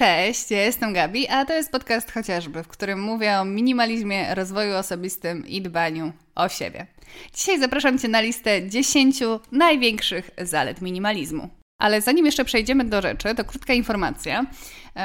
Cześć, ja jestem Gabi, a to jest podcast chociażby, w którym mówię o minimalizmie, rozwoju osobistym i dbaniu o siebie. Dzisiaj zapraszam Cię na listę 10 największych zalet minimalizmu. Ale zanim jeszcze przejdziemy do rzeczy, to krótka informacja,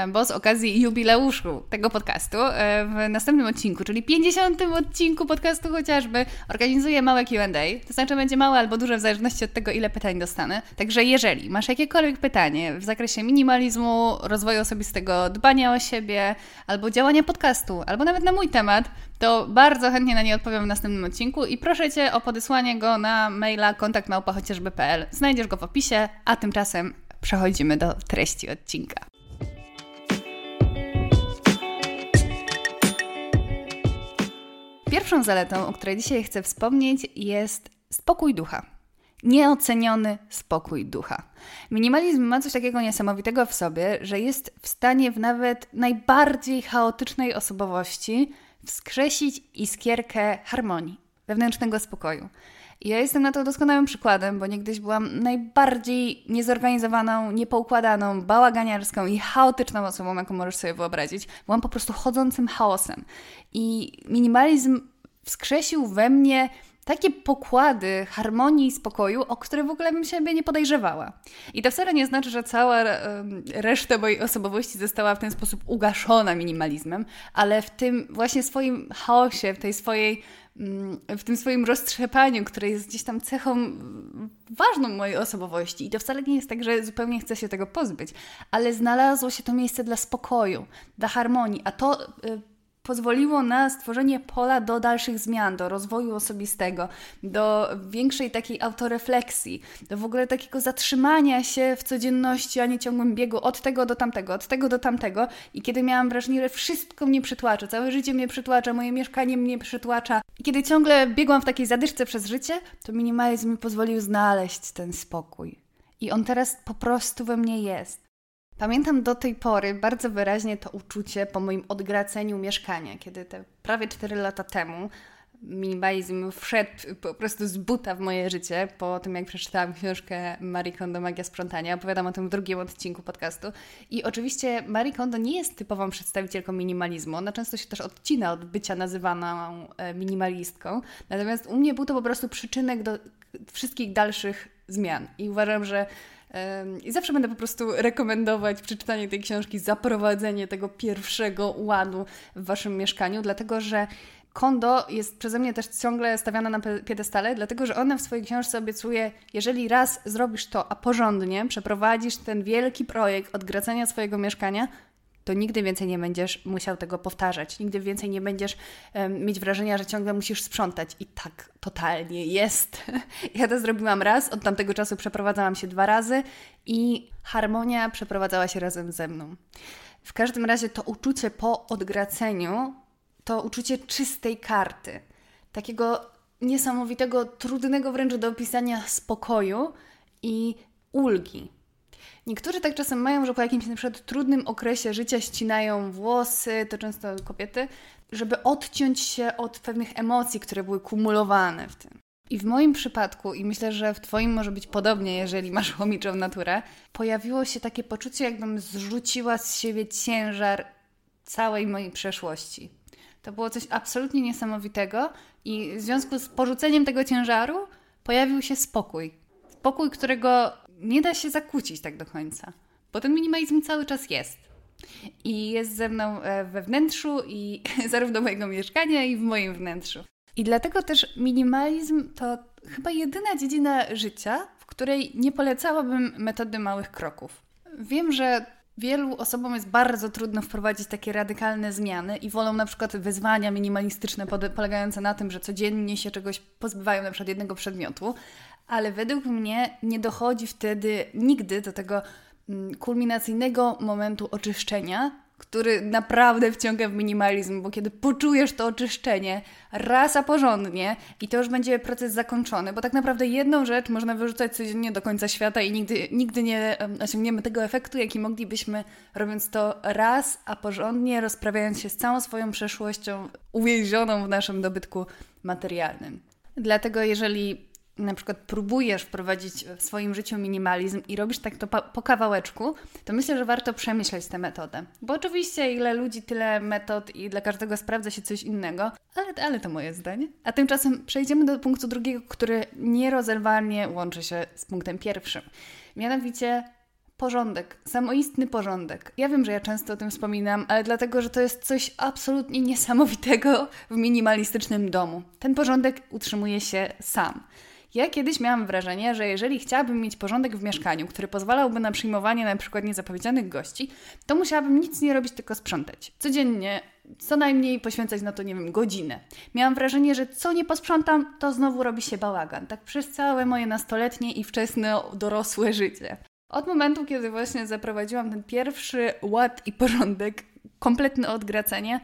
bo z okazji jubileuszu tego podcastu e, w następnym odcinku, czyli 50. odcinku podcastu chociażby, organizuję małe QA. To znaczy będzie małe albo duże w zależności od tego, ile pytań dostanę. Także jeżeli masz jakiekolwiek pytanie w zakresie minimalizmu, rozwoju osobistego, dbania o siebie, albo działania podcastu, albo nawet na mój temat, to bardzo chętnie na nie odpowiem w następnym odcinku i proszę Cię o podesłanie go na maila kontaktmałpa.chociażby.pl. Znajdziesz go w opisie, a tymczasem przechodzimy do treści odcinka. Pierwszą zaletą, o której dzisiaj chcę wspomnieć, jest spokój ducha. Nieoceniony spokój ducha. Minimalizm ma coś takiego niesamowitego w sobie, że jest w stanie w nawet najbardziej chaotycznej osobowości wskrzesić iskierkę harmonii, wewnętrznego spokoju. Ja jestem na to doskonałym przykładem, bo niegdyś byłam najbardziej niezorganizowaną, niepoukładaną, bałaganiarską i chaotyczną osobą, jaką możesz sobie wyobrazić. Byłam po prostu chodzącym chaosem. I minimalizm wskrzesił we mnie takie pokłady harmonii i spokoju, o które w ogóle bym siebie nie podejrzewała. I to wcale nie znaczy, że cała reszta mojej osobowości została w ten sposób ugaszona minimalizmem, ale w tym właśnie swoim chaosie, w tej swojej mm, w tym swoim roztrzepaniu, które jest gdzieś tam cechą ważną mojej osobowości. I to wcale nie jest tak, że zupełnie chcę się tego pozbyć, ale znalazło się to miejsce dla spokoju, dla harmonii, a to y, pozwoliło na stworzenie pola do dalszych zmian, do rozwoju osobistego, do większej takiej autorefleksji, do w ogóle takiego zatrzymania się w codzienności, a nie ciągłym biegu od tego do tamtego, od tego do tamtego. I kiedy miałam wrażenie, że wszystko mnie przytłacza, całe życie mnie przytłacza, moje mieszkanie mnie przytłacza, i kiedy ciągle biegłam w takiej zadyszce przez życie, to minimalizm mi pozwolił znaleźć ten spokój. I on teraz po prostu we mnie jest. Pamiętam do tej pory bardzo wyraźnie to uczucie po moim odgraceniu mieszkania, kiedy te prawie 4 lata temu minimalizm wszedł po prostu z buta w moje życie po tym, jak przeczytałam książkę Marie Kondo Magia Sprzątania. Opowiadam o tym w drugim odcinku podcastu. I oczywiście Marie Kondo nie jest typową przedstawicielką minimalizmu. Ona często się też odcina od bycia nazywaną e, minimalistką. Natomiast u mnie był to po prostu przyczynek do wszystkich dalszych zmian. I uważam, że i zawsze będę po prostu rekomendować przeczytanie tej książki, zaprowadzenie tego pierwszego ładu w waszym mieszkaniu, dlatego że Kondo jest przeze mnie też ciągle stawiana na piedestale, dlatego że ona w swojej książce obiecuje, jeżeli raz zrobisz to, a porządnie przeprowadzisz ten wielki projekt odgradzenia swojego mieszkania, to nigdy więcej nie będziesz musiał tego powtarzać. Nigdy więcej nie będziesz um, mieć wrażenia, że ciągle musisz sprzątać. I tak totalnie jest. Ja to zrobiłam raz, od tamtego czasu przeprowadzałam się dwa razy i harmonia przeprowadzała się razem ze mną. W każdym razie to uczucie po odgraceniu, to uczucie czystej karty, takiego niesamowitego, trudnego wręcz do opisania spokoju i ulgi. Niektórzy tak czasem mają, że po jakimś na przykład trudnym okresie życia ścinają włosy, to często kobiety, żeby odciąć się od pewnych emocji, które były kumulowane w tym. I w moim przypadku, i myślę, że w Twoim może być podobnie, jeżeli masz chomiczą naturę, pojawiło się takie poczucie, jakbym zrzuciła z siebie ciężar całej mojej przeszłości. To było coś absolutnie niesamowitego, i w związku z porzuceniem tego ciężaru pojawił się spokój. Spokój, którego nie da się zakłócić tak do końca, bo ten minimalizm cały czas jest. I jest ze mną e, we wnętrzu, i zarówno mojego mieszkania, i w moim wnętrzu. I dlatego też minimalizm to chyba jedyna dziedzina życia, w której nie polecałabym metody małych kroków. Wiem, że wielu osobom jest bardzo trudno wprowadzić takie radykalne zmiany i wolą na przykład wyzwania minimalistyczne polegające na tym, że codziennie się czegoś pozbywają, na przykład jednego przedmiotu, ale według mnie nie dochodzi wtedy nigdy do tego mm, kulminacyjnego momentu oczyszczenia, który naprawdę wciąga w minimalizm, bo kiedy poczujesz to oczyszczenie raz a porządnie i to już będzie proces zakończony, bo tak naprawdę jedną rzecz można wyrzucać codziennie do końca świata i nigdy, nigdy nie osiągniemy tego efektu, jaki moglibyśmy robiąc to raz a porządnie, rozprawiając się z całą swoją przeszłością uwięzioną w naszym dobytku materialnym. Dlatego jeżeli na przykład próbujesz wprowadzić w swoim życiu minimalizm i robisz tak to po kawałeczku, to myślę, że warto przemyśleć tę metodę. Bo oczywiście ile ludzi, tyle metod i dla każdego sprawdza się coś innego, ale, ale to moje zdanie. A tymczasem przejdziemy do punktu drugiego, który nierozerwalnie łączy się z punktem pierwszym. Mianowicie porządek, samoistny porządek. Ja wiem, że ja często o tym wspominam, ale dlatego, że to jest coś absolutnie niesamowitego w minimalistycznym domu. Ten porządek utrzymuje się sam. Ja kiedyś miałam wrażenie, że jeżeli chciałabym mieć porządek w mieszkaniu, który pozwalałby na przyjmowanie na przykład niezapowiedzianych gości, to musiałabym nic nie robić, tylko sprzątać. Codziennie, co najmniej poświęcać na to, nie wiem, godzinę. Miałam wrażenie, że co nie posprzątam, to znowu robi się bałagan. Tak przez całe moje nastoletnie i wczesne dorosłe życie. Od momentu, kiedy właśnie zaprowadziłam ten pierwszy ład i porządek, kompletne odgracenie,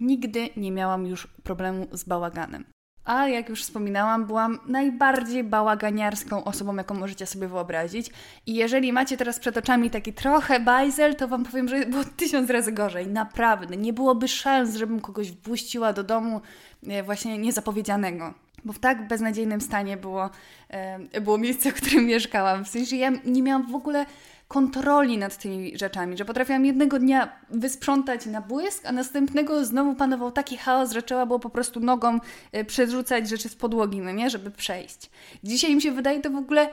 nigdy nie miałam już problemu z bałaganem. A jak już wspominałam, byłam najbardziej bałaganiarską osobą, jaką możecie sobie wyobrazić. I jeżeli macie teraz przed oczami taki trochę bajzel, to Wam powiem, że było tysiąc razy gorzej. Naprawdę. Nie byłoby szans, żebym kogoś wpuściła do domu e, właśnie niezapowiedzianego. Bo w tak beznadziejnym stanie było, e, było miejsce, w którym mieszkałam. W sensie ja nie miałam w ogóle kontroli nad tymi rzeczami, że potrafiłam jednego dnia wysprzątać na błysk, a następnego znowu panował taki chaos, że trzeba było po prostu nogą e, przerzucać rzeczy z podłogi, no nie, żeby przejść. Dzisiaj mi się wydaje to w ogóle e,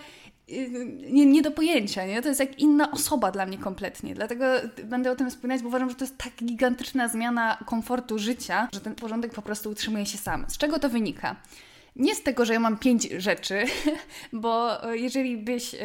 nie, nie, do pojęcia, nie? To jest jak inna osoba dla mnie kompletnie. Dlatego będę o tym wspominać, bo uważam, że to jest tak gigantyczna zmiana komfortu życia, że ten porządek po prostu utrzymuje się sam. Z czego to wynika? Nie z tego, że ja mam pięć rzeczy, bo jeżeli byś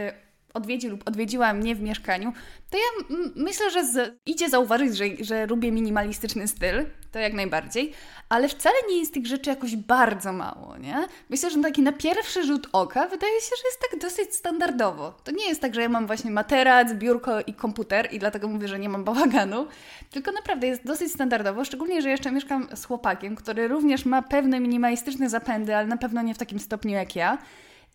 odwiedzi lub odwiedziła mnie w mieszkaniu, to ja myślę, że z, idzie zauważyć, że, że lubię minimalistyczny styl, to jak najbardziej, ale wcale nie jest tych rzeczy jakoś bardzo mało, nie? Myślę, że taki na pierwszy rzut oka wydaje się, że jest tak dosyć standardowo. To nie jest tak, że ja mam właśnie materac, biurko i komputer i dlatego mówię, że nie mam bałaganu, tylko naprawdę jest dosyć standardowo, szczególnie, że jeszcze mieszkam z chłopakiem, który również ma pewne minimalistyczne zapędy, ale na pewno nie w takim stopniu jak ja.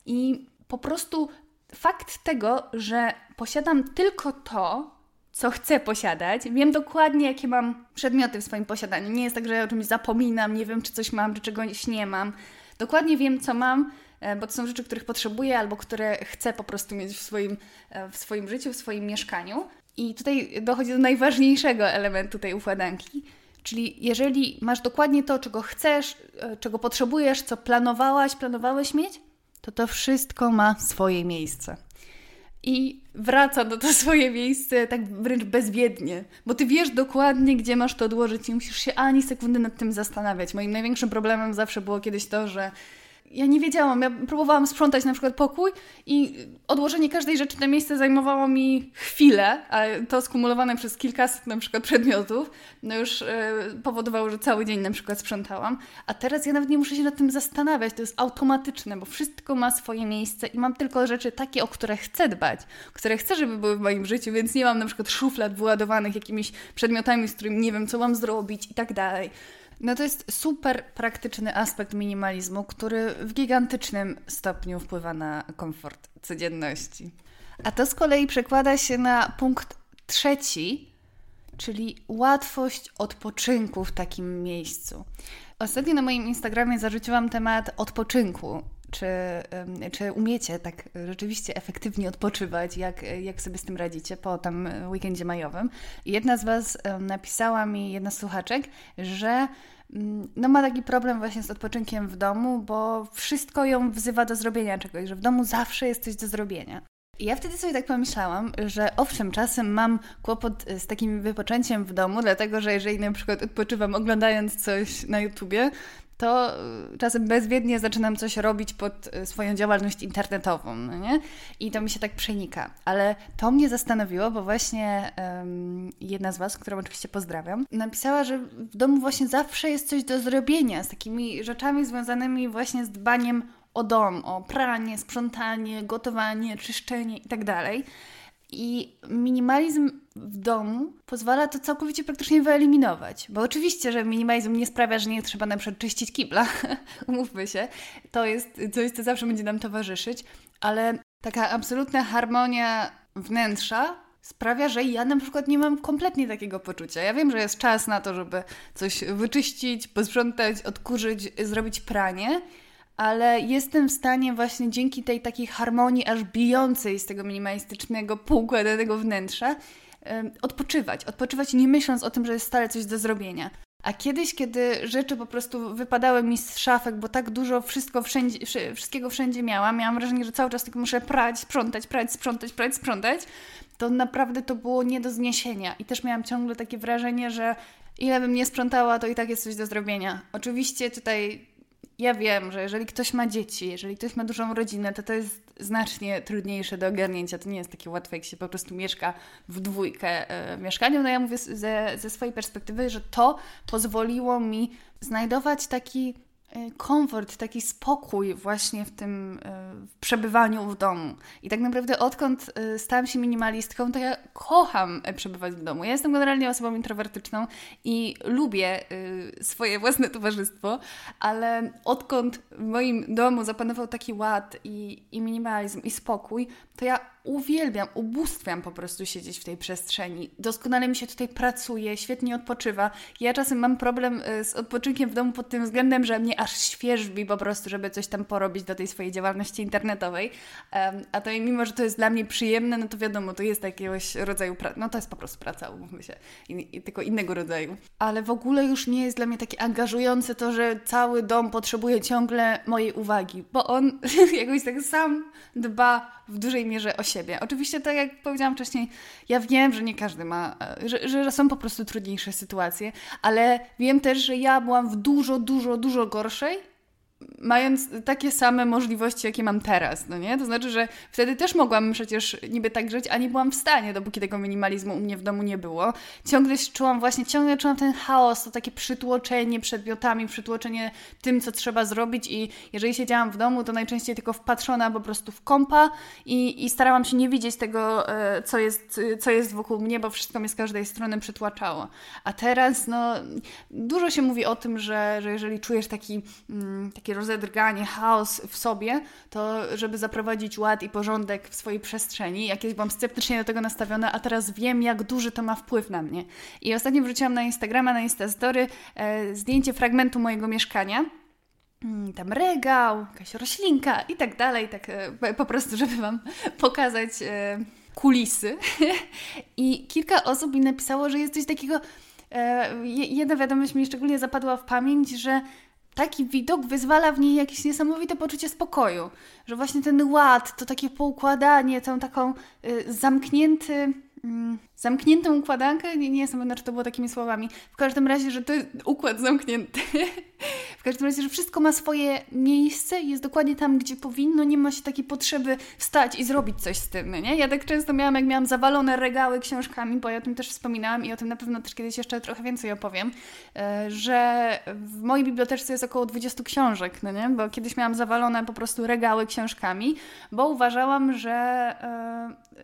I po prostu fakt tego, że posiadam tylko to, co chcę posiadać, wiem dokładnie, jakie mam przedmioty w swoim posiadaniu. Nie jest tak, że ja o czymś zapominam, nie wiem, czy coś mam, czy czegoś nie mam. Dokładnie wiem, co mam, e, bo to są rzeczy, których potrzebuję albo które chcę po prostu mieć w swoim, e, w swoim życiu, w swoim mieszkaniu. I tutaj dochodzi do najważniejszego elementu tej układanki, czyli jeżeli masz dokładnie to, czego chcesz, e, czego potrzebujesz, co planowałaś, planowałeś mieć, to to wszystko ma swoje miejsce. I wraca do to swoje miejsce tak wręcz bezwiednie, bo ty wiesz dokładnie, gdzie masz to odłożyć i musisz się ani sekundy nad tym zastanawiać. Moim największym problemem zawsze było kiedyś to, że ja nie wiedziałam. Ja próbowałam sprzątać na przykład pokój i odłożenie każdej rzeczy na miejsce zajmowało mi chwilę, a to skumulowane przez kilkaset na przykład przedmiotów, no już e, powodowało, że cały dzień na przykład sprzątałam. A teraz ja nawet nie muszę się nad tym zastanawiać, to jest automatyczne, bo wszystko ma swoje miejsce i mam tylko rzeczy takie, o które chcę dbać, które chcę, żeby były w moim życiu, więc nie mam na przykład szuflad wyładowanych jakimiś przedmiotami, z którymi nie wiem, co mam zrobić i tak dalej. No to jest super praktyczny aspekt minimalizmu, który w gigantycznym stopniu wpływa na komfort codzienności. A to z kolei przekłada się na punkt trzeci, czyli łatwość odpoczynku w takim miejscu. Ostatnio na moim Instagramie zarzuciłam temat odpoczynku czy, czy umiecie tak rzeczywiście efektywnie odpoczywać, jak, jak sobie z tym radzicie po tym weekendzie majowym. Jedna z Was napisała mi, jedna z słuchaczek, że no ma taki problem właśnie z odpoczynkiem w domu, bo wszystko ją wzywa do zrobienia czegoś, że w domu zawsze jest coś do zrobienia. I ja wtedy sobie tak pomyślałam, że owszem, czasem mam kłopot z takim wypoczęciem w domu, dlatego że jeżeli na przykład odpoczywam oglądając coś na YouTubie, to y, czasem bezwiednie zaczynam coś robić pod y, swoją działalność internetową, no nie? I to mi się tak przenika. Ale to mnie zastanowiło, bo właśnie um, jedna z Was, którą oczywiście pozdrawiam, napisała, że w domu właśnie zawsze jest coś do zrobienia z takimi rzeczami związanymi właśnie z dbaniem o dom, o pranie, sprzątanie, gotowanie, czyszczenie itd. I minimalizm w domu pozwala to całkowicie praktycznie wyeliminować. Bo oczywiście, że minimalizm nie sprawia, że nie trzeba na przykład czyścić kibla, umówmy się. To jest coś, co zawsze będzie nam towarzyszyć, ale taka absolutna harmonia wnętrza sprawia, że ja na przykład nie mam kompletnie takiego poczucia. Ja wiem, że jest czas na to, żeby coś wyczyścić, posprzątać, odkurzyć, zrobić pranie, ale jestem w stanie właśnie dzięki tej takiej harmonii aż bijącej z tego minimalistycznego, półkładanego wnętrza odpoczywać. Odpoczywać nie myśląc o tym, że jest stale coś do zrobienia. A kiedyś, kiedy rzeczy po prostu wypadały mi z szafek, bo tak dużo wszystko wszędzie, wszystkiego wszędzie miałam, miałam wrażenie, że cały czas tylko muszę prać, sprzątać, prać, sprzątać, prać, sprzątać, to naprawdę to było nie do zniesienia. I też miałam ciągle takie wrażenie, że ile bym nie sprzątała, to i tak jest coś do zrobienia. Oczywiście tutaj ja wiem, że jeżeli ktoś ma dzieci, jeżeli ktoś ma dużą rodzinę, to to jest znacznie trudniejsze do ogarnięcia. To nie jest takie łatwe, jak się po prostu mieszka w dwójkę e, mieszkaniu. No ja mówię ze, ze swojej perspektywy, że to pozwoliło mi znajdować taki komfort, taki spokój właśnie w tym e, w przebywaniu w domu. I tak naprawdę odkąd e, stałam się minimalistką, to ja kocham przebywać w domu. Ja jestem generalnie osobą introwertyczną i lubię swoje własne towarzystwo, ale odkąd w moim domu zapanował taki ład i, i minimalizm i spokój, to ja uwielbiam, ubóstwiam po prostu siedzieć w tej przestrzeni. Doskonale mi się tutaj pracuje, świetnie odpoczywa. Ja czasem mam problem y, z odpoczynkiem w domu pod tym względem, że mnie aż świeżbi po prostu, żeby coś tam porobić do tej swojej działalności internetowej. A to mimo, że to jest dla mnie przyjemne, no to wiadomo, to jest jakiegoś rodzaju praca. No to jest po prostu praca, umówmy się. I, I, tylko innego rodzaju. Ale w ogóle już nie jest dla mnie takie angażujące to, że cały dom potrzebuje ciągle mojej uwagi, bo on jakoś tak sam dba w dużej mierze o siebie. Oczywiście, tak jak powiedziałam wcześniej, ja wiem, że nie każdy ma, że, że są po prostu trudniejsze sytuacje, ale wiem też, że ja byłam w dużo, dużo, dużo gorszej mając takie same możliwości, jakie mam teraz, no nie? To znaczy, że wtedy też mogłam przecież niby tak żyć, a nie byłam w stanie, dopóki tego minimalizmu u mnie w domu nie było. Ciągle czułam właśnie, ciągle czułam ten chaos, to takie przytłoczenie przedmiotami, przytłoczenie tym, co trzeba zrobić i jeżeli siedziałam w domu, to najczęściej tylko wpatrzona po prostu w kompa i, i starałam się nie widzieć tego, e, co jest, co jest wokół mnie, bo wszystko mnie z każdej strony przytłaczało. A teraz, no, dużo się mówi o tym, że, że jeżeli czujesz taki, mm, taki takie rozedrganie, chaos w sobie, to żeby zaprowadzić ład i porządek w swojej przestrzeni. Jakieś byłam sceptycznie do tego nastawiona, a teraz wiem, jak duży to ma wpływ na mnie. I ostatnio wrzuciłam na Instagrama, na Instastory e, zdjęcie fragmentu mojego mieszkania mm, tam regał, jakaś roślinka i tak dalej, tak e, po prostu, żeby Wam pokazać e, kulisy. I kilka osób mi napisało, że jest coś takiego, jedna wiadomość mi szczególnie zapadła w pamięć, że taki widok wyzwala w niej jakieś niesamowite poczucie spokoju, że właśnie ten ład, to takie poukładanie, tą taką y, zamknięty Mm, zamkniętą układankę, nie, nie jestem pewna, czy to było takimi słowami. W każdym razie, że to jest układ zamknięty. w każdym razie, że wszystko ma swoje miejsce i jest dokładnie tam, gdzie powinno. Nie ma się takiej potrzeby wstać i zrobić coś z tym, nie? Ja tak często miałam, jak miałam zawalone regały książkami, bo ja o tym też wspominałam i o tym na pewno też kiedyś jeszcze trochę więcej opowiem, e, że w mojej bibliotece jest około 20 książek, no nie? Bo kiedyś miałam zawalone po prostu regały książkami, bo uważałam, że...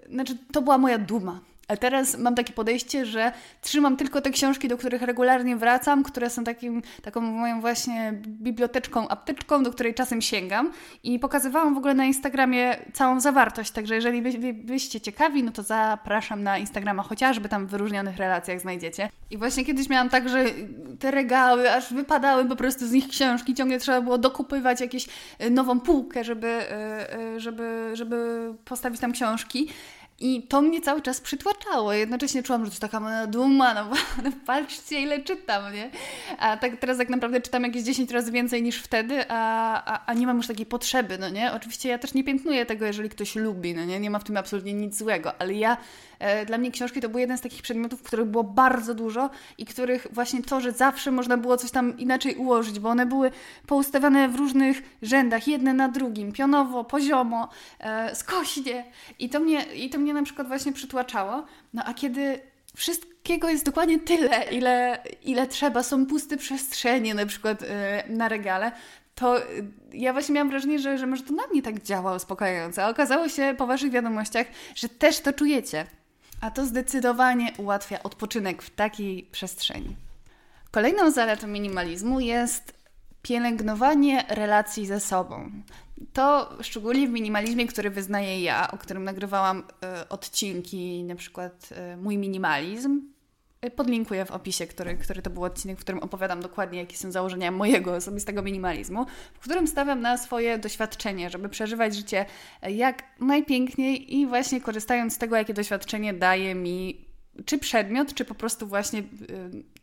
Yy, znaczy, to była moja duma a teraz mam takie podejście, że trzymam tylko te książki, do których regularnie wracam, które są takim, taką moją właśnie biblioteczką, apteczką, do której czasem sięgam. I pokazywałam w ogóle na Instagramie całą zawartość, także jeżeli by, byście ciekawi, no to zapraszam na Instagrama, chociażby tam w wyróżnionych relacjach znajdziecie. I właśnie kiedyś miałam tak, że te regały, aż wypadały po prostu z nich książki, ciągle trzeba było dokupywać jakąś e, nową półkę, żeby, e, e, żeby, żeby postawić tam książki. I to mnie cały czas przytłaczało. Jednocześnie czułam, że to taka moja duma, no, no patrzcie ile czytam, nie? A tak teraz tak naprawdę czytam jakieś 10 razy więcej niż wtedy, a, a, a, nie mam już takiej potrzeby, no nie? Oczywiście ja też nie piętnuję tego, jeżeli ktoś lubi, no nie? Nie ma w tym absolutnie nic złego, ale ja dla mnie książki to był jeden z takich przedmiotów, których było bardzo dużo i których właśnie to, że zawsze można było coś tam inaczej ułożyć, bo one były poustawiane w różnych rzędach, jedne na drugim, pionowo, poziomo, e, skośnie i to mnie, i to mnie na przykład właśnie przytłaczało. No a kiedy wszystkiego jest dokładnie tyle, ile, ile trzeba, są puste przestrzenie na przykład e, na regale, to ja właśnie miałam wrażenie, że, że może to na mnie tak działa uspokajająco. A okazało się po Waszych wiadomościach, że też to czujecie. A to zdecydowanie ułatwia odpoczynek w takiej przestrzeni. Kolejną zaletą minimalizmu jest pielęgnowanie relacji ze sobą. To szczególnie w minimalizmie, który wyznaję ja, o którym nagrywałam y, odcinki, na przykład y, Mój minimalizm, podlinkuję w opisie, który, który to był odcinek, w którym opowiadam dokładnie, jakie są założenia mojego osobistego minimalizmu, w którym stawiam na swoje doświadczenie, żeby przeżywać życie jak najpiękniej i właśnie korzystając z tego, jakie doświadczenie daje mi czy przedmiot, czy po prostu właśnie y,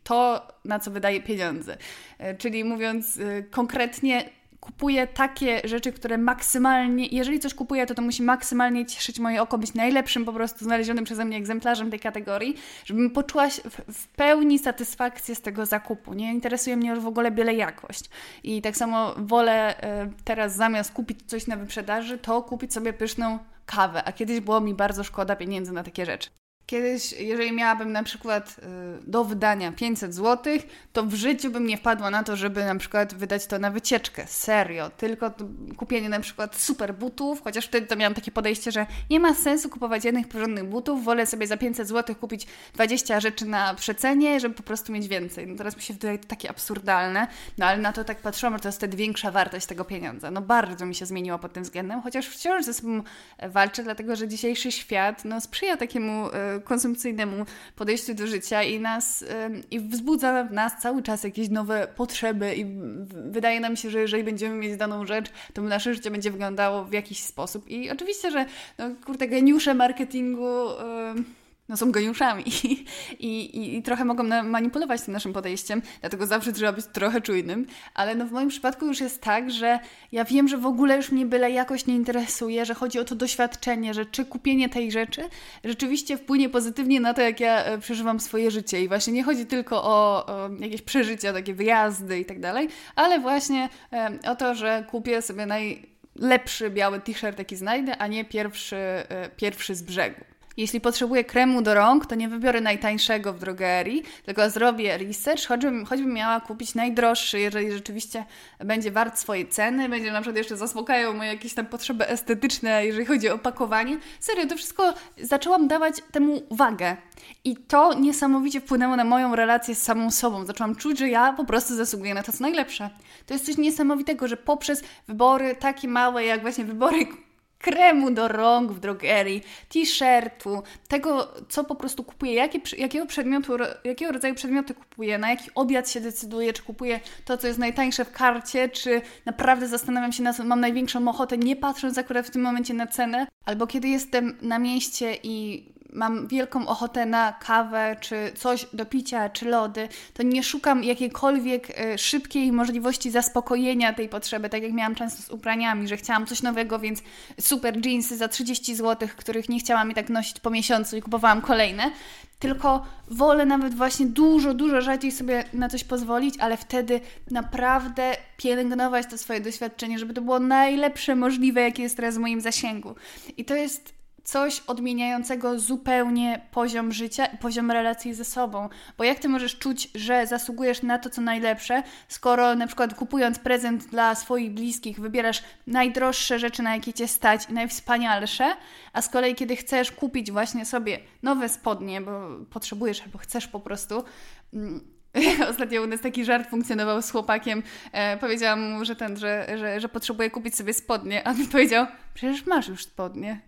to, na co wydaje pieniądze. Y, czyli mówiąc y, konkretnie, kupuję takie rzeczy, które maksymalnie, jeżeli coś kupuję, to to musi maksymalnie cieszyć moje oko, być najlepszym po prostu znalezionym przeze mnie egzemplarzem tej kategorii, żebym poczuła w, w pełni satysfakcję z tego zakupu. Nie interesuje mnie już w ogóle byle jakość. I tak samo wolę teraz zamiast kupić coś na wyprzedaży, to kupić sobie pyszną kawę, a kiedyś było mi bardzo szkoda pieniędzy na takie rzeczy. Kiedyś, jeżeli miałabym na przykład y, do wydania 500 zł, to w życiu bym nie wpadła na to, żeby na przykład wydać to na wycieczkę. Serio. Tylko kupienie na przykład super butów, chociaż wtedy to miałam takie podejście, że nie ma sensu kupować jednych porządnych butów, wolę sobie za 500 zł kupić 20 rzeczy na przecenie, żeby po prostu mieć więcej. No teraz mi się wydaje to takie absurdalne, no ale na to tak patrzyłam, że to jest wtedy większa wartość tego pieniądza. No bardzo mi się zmieniło pod tym względem, chociaż wciąż ze sobą walczę, dlatego że dzisiejszy świat no, sprzyja takiemu y, konsumpcyjnemu podejściu do życia i nas i wzbudza w nas cały czas jakieś nowe potrzeby i wydaje nam się, że jeżeli będziemy mieć daną rzecz, to nasze życie będzie wyglądało w jakiś sposób. I oczywiście, że no, kurde, geniusze marketingu no, są geniuszami I, i, i, trochę mogą manipulować tym naszym podejściem, dlatego zawsze trzeba być trochę czujnym, ale no w moim przypadku już jest tak, że ja wiem, że w ogóle już mnie byle jakoś nie interesuje, że chodzi o to doświadczenie, że czy kupienie tej rzeczy rzeczywiście wpłynie pozytywnie na to, jak ja e, przeżywam swoje życie i właśnie nie chodzi tylko o, o jakieś przeżycia, takie wyjazdy i tak dalej, ale właśnie e, o to, że kupię sobie najlepszy biały t-shirt, jaki znajdę, a nie pierwszy, e, pierwszy z brzegu. Jeśli potrzebuję kremu do rąk, to nie wybiorę najtańszego w drogerii, tylko zrobię research, choćbym, choćbym miała kupić najdroższy, jeżeli rzeczywiście będzie wart swojej ceny, będzie na przykład jeszcze zaspokajał moje jakieś tam potrzeby estetyczne, jeżeli chodzi o opakowanie. Serio, to wszystko zaczęłam dawać temu wagę. I to niesamowicie wpłynęło na moją relację z samą sobą. Zaczęłam czuć, że ja po prostu zasługuję na to, co najlepsze. To jest coś niesamowitego, że poprzez wybory takie małe, jak właśnie wybory kremu do rąk w drogerii, t-shirtu, tego, co po prostu kupuję, jakie, jakiego przedmiotu, jakiego rodzaju przedmioty kupuję, na jaki obiad się decyduję, czy kupuję to, co jest najtańsze w karcie, czy naprawdę zastanawiam się na co mam największą ochotę, nie patrząc akurat w tym momencie na cenę, albo kiedy jestem na mieście i mam wielką ochotę na kawę, czy coś do picia, czy lody, to nie szukam jakiejkolwiek e, szybkiej możliwości zaspokojenia tej potrzeby, tak jak miałam często z ubraniami, że chciałam coś nowego, więc super jeansy za 30 zł, których nie chciałam i tak nosić po miesiącu i kupowałam kolejne. Tylko wolę nawet właśnie dużo, dużo rzadziej sobie na coś pozwolić, ale wtedy naprawdę pielęgnować to swoje doświadczenie, żeby to było najlepsze możliwe, jakie jest teraz w moim zasięgu. I to jest coś odmieniającego zupełnie poziom życia i poziom relacji ze sobą. Bo jak ty możesz czuć, że zasługujesz na to, co najlepsze, skoro na przykład kupując prezent dla swoich bliskich wybierasz najdroższe rzeczy, na jakie cię stać i najwspanialsze, a z kolei kiedy chcesz kupić właśnie sobie nowe spodnie, bo potrzebujesz albo chcesz po prostu, mm, Ostatnio u nas taki żart funkcjonował z chłopakiem. E, powiedziałam mu, że ten, że, że, że potrzebuje kupić sobie spodnie, a on powiedział, przecież masz już spodnie.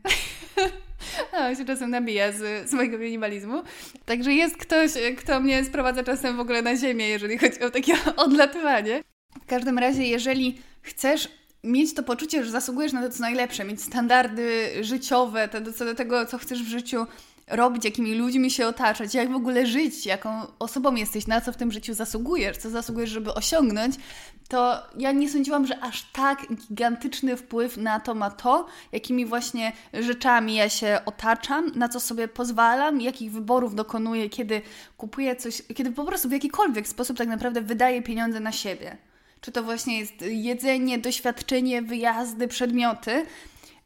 A on się czasem nabija z, z mojego minimalizmu. Także jest ktoś, kto mnie sprowadza czasem w ogóle na ziemię, jeżeli chodzi o takie odlatywanie. W każdym razie, jeżeli chcesz mieć to poczucie, że zasługujesz na to, co najlepsze, mieć standardy życiowe, to, co do tego, co chcesz w życiu robić, jakimi ludźmi się otaczać, jak w ogóle żyć, jaką osobą jesteś, na co w tym życiu zasługujesz, co zasługujesz, żeby osiągnąć, to ja nie sądziłam, że aż tak gigantyczny wpływ na to ma to, jakimi właśnie rzeczami ja się otaczam, na co sobie pozwalam, jakich wyborów dokonuję, kiedy kupuję coś, kiedy po prostu w jakikolwiek sposób tak naprawdę wydaję pieniądze na siebie. Czy to właśnie jest jedzenie, doświadczenie, wyjazdy, przedmioty,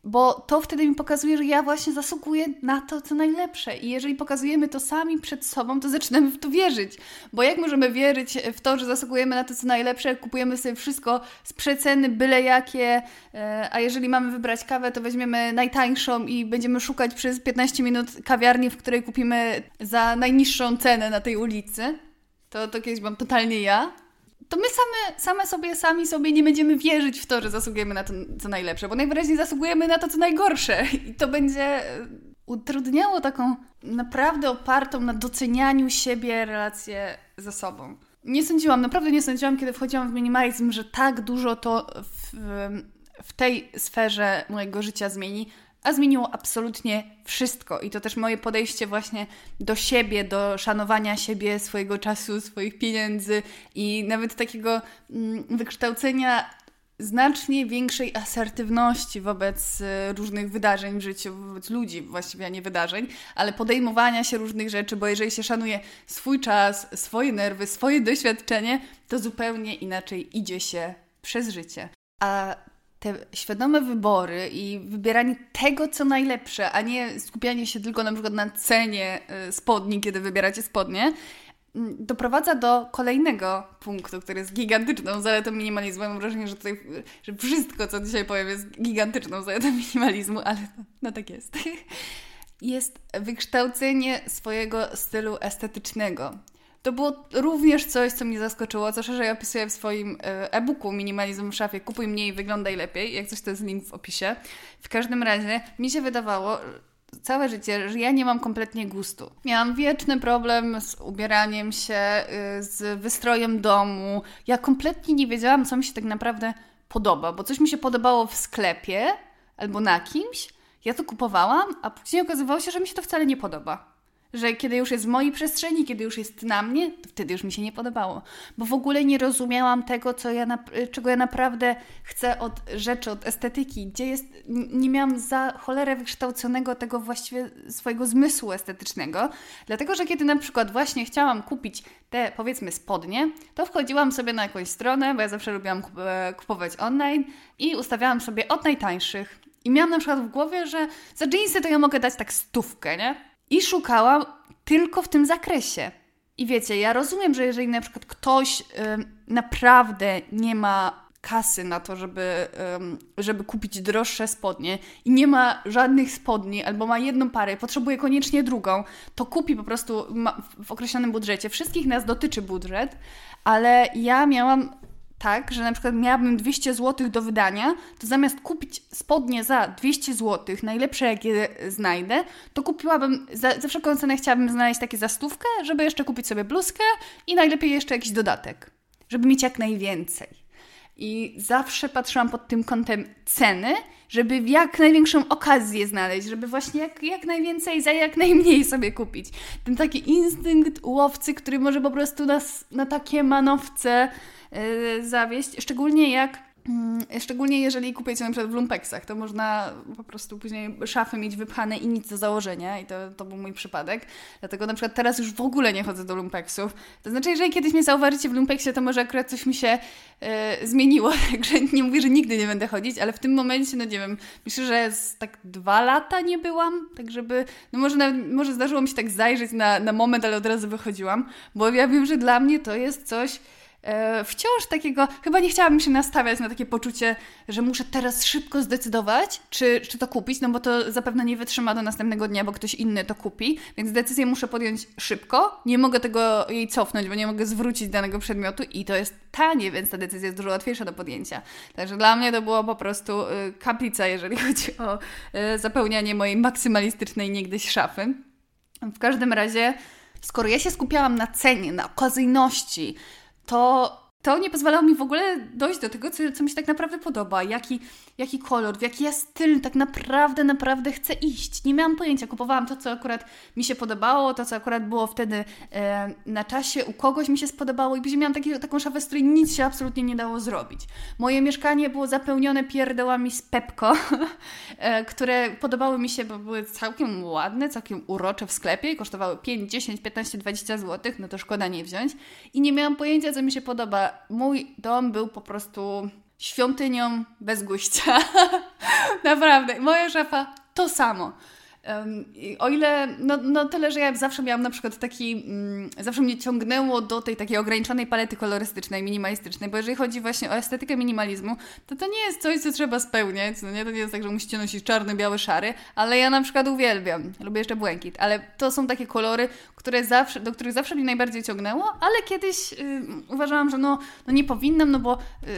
bo to wtedy mi pokazuje, że ja właśnie zasługuję na to, co najlepsze. I jeżeli pokazujemy to sami przed sobą, to zaczynamy w to wierzyć. Bo jak możemy wierzyć w to, że zasługujemy na to, co najlepsze, kupujemy sobie wszystko z przeceny, byle jakie, e, a jeżeli mamy wybrać kawę, to weźmiemy najtańszą i będziemy szukać przez 15 minut kawiarni, w której kupimy za najniższą cenę na tej ulicy. To, to kiedyś byłam totalnie ja to my same, same sobie, sami sobie nie będziemy wierzyć w to, że zasługujemy na to, co najlepsze, bo najwyraźniej zasługujemy na to, co najgorsze i to będzie utrudniało taką naprawdę opartą na docenianiu siebie relację ze sobą. Nie sądziłam, naprawdę nie sądziłam, kiedy wchodziłam w minimalizm, że tak dużo to w, w tej sferze mojego życia zmieni, a zmieniło absolutnie wszystko. I to też moje podejście właśnie do siebie, do szanowania siebie, swojego czasu, swoich pieniędzy i nawet takiego mm, wykształcenia znacznie większej asertywności wobec e, różnych wydarzeń w życiu, wobec ludzi właściwie, a nie wydarzeń, ale podejmowania się różnych rzeczy, bo jeżeli się szanuje swój czas, swoje nerwy, swoje doświadczenie, to zupełnie inaczej idzie się przez życie. A te świadome wybory i wybieranie tego, co najlepsze, a nie skupianie się tylko na przykład na cenie e, spodni, kiedy wybieracie spodnie, doprowadza do kolejnego punktu, który jest gigantyczną zaletą minimalizmu. Mam wrażenie, że tutaj że wszystko, co dzisiaj powiem, jest gigantyczną zaletą minimalizmu, ale no, no tak jest. Jest wykształcenie swojego stylu estetycznego. To było również coś, co mnie zaskoczyło, co szerzej opisuję w swoim e, e-booku Minimalizm w szafie Kupuj mniej, wyglądaj lepiej. Jak coś to jest link w opisie. W każdym razie mi się wydawało, całe życie, że ja nie mam kompletnie gustu. Miałam wieczny problem z ubieraniem się, y, z wystrojem domu. Ja kompletnie nie wiedziałam, co mi się tak naprawdę podoba, bo coś mi się podobało w sklepie albo na kimś. Ja to kupowałam, a później okazywało się, że mi się to wcale nie podoba że kiedy już jest w mojej przestrzeni, kiedy już jest na mnie, to wtedy już mi się nie podobało. Bo w ogóle nie rozumiałam tego, co ja czego ja naprawdę chcę od rzeczy, od estetyki. Gdzie jest, nie miałam za cholerę wykształconego tego właściwie swojego zmysłu estetycznego. Dlatego, że kiedy na przykład właśnie chciałam kupić te powiedzmy spodnie, to wchodziłam sobie na jakąś stronę, bo ja zawsze lubiłam e, kupować online i ustawiałam sobie od najtańszych. I miałam na przykład w głowie, że za jeansy to ja mogę dać tak stówkę, nie? I szukałam tylko w tym zakresie. I wiecie, ja rozumiem, że jeżeli na przykład ktoś y, naprawdę nie ma kasy na to, żeby, y, żeby kupić droższe spodnie i nie ma żadnych spodni, albo ma jedną parę, potrzebuje koniecznie drugą, to kupi po prostu w określonym budżecie. Wszystkich nas dotyczy budżet, ale ja miałam tak, że na przykład miałabym 200 zł do wydania, to zamiast kupić spodnie za 200 zł, najlepsze jakie znajdę, to kupiłabym, za, za wszelką cenę chciałabym znaleźć takie zastówkę, żeby jeszcze kupić sobie bluzkę i najlepiej jeszcze jakiś dodatek, żeby mieć jak najwięcej. I zawsze patrzyłam pod tym kątem ceny, żeby jak największą okazję znaleźć, żeby właśnie jak, jak najwięcej za jak najmniej sobie kupić. Ten taki instynkt łowcy, który może po prostu nas na takie manowce yy, zawieść, szczególnie jak szczególnie jeżeli kupicie na przykład w lumpeksach, to można po prostu później szafy mieć wypchane i nic do założenia i to, to był mój przypadek. Dlatego na przykład teraz już w ogóle nie chodzę do lumpeksów. To znaczy, jeżeli kiedyś mnie zauważycie w lumpeksie, to może akurat coś mi się e, zmieniło, także nie mówię, że nigdy nie będę chodzić, ale w tym momencie, no nie wiem, myślę, że z tak dwa lata nie byłam, tak żeby, no może, na, może zdarzyło mi się tak zajrzeć na, na moment, ale od razu wychodziłam, bo ja wiem, że dla mnie to jest coś wciąż takiego, chyba nie chciałabym się nastawiać na takie poczucie, że muszę teraz szybko zdecydować, czy, czy to kupić, no bo to zapewne nie wytrzyma do następnego dnia, bo ktoś inny to kupi, więc decyzję muszę podjąć szybko, nie mogę tego jej cofnąć, bo nie mogę zwrócić danego przedmiotu i to jest tanie, więc ta decyzja jest dużo łatwiejsza do podjęcia. Także dla mnie to było po prostu y, kaplica, jeżeli chodzi o y, zapełnianie mojej maksymalistycznej niegdyś szafy. W każdym razie, skoro ja się skupiałam na cenie, na okazyjności, to to nie pozwalało mi w ogóle dojść do tego, co, co mi się tak naprawdę podoba, jaki, jaki kolor, w jaki ja styl tak naprawdę, naprawdę chcę iść. Nie miałam pojęcia, kupowałam to, co akurat mi się podobało, to, co akurat było wtedy e, na czasie, u kogoś mi się spodobało i później miałam taki, taką szafę, z której nic się absolutnie nie dało zrobić. Moje mieszkanie było zapełnione pierdołami z Pepko, e, które podobały mi się, bo były całkiem ładne, całkiem urocze w sklepie i kosztowały 5, 10, 15, 20 zł, no to szkoda nie wziąć. I nie miałam pojęcia, co mi się podoba mój dom był po prostu świątynią bez guścia. Naprawdę. Moja szafa to samo. O ile, no, no tyle, że ja zawsze miałam na przykład taki, mm, zawsze mnie ciągnęło do tej takiej ograniczonej palety kolorystycznej, minimalistycznej, bo jeżeli chodzi właśnie o estetykę minimalizmu, to to nie jest coś, co trzeba spełniać, no nie, to nie jest tak, że musicie nosić czarny, biały, szary, ale ja na przykład uwielbiam, lubię jeszcze błękit, ale to są takie kolory, które zawsze, do których zawsze mnie najbardziej ciągnęło, ale kiedyś yy, uważałam, że no, no nie powinnam, no bo yy,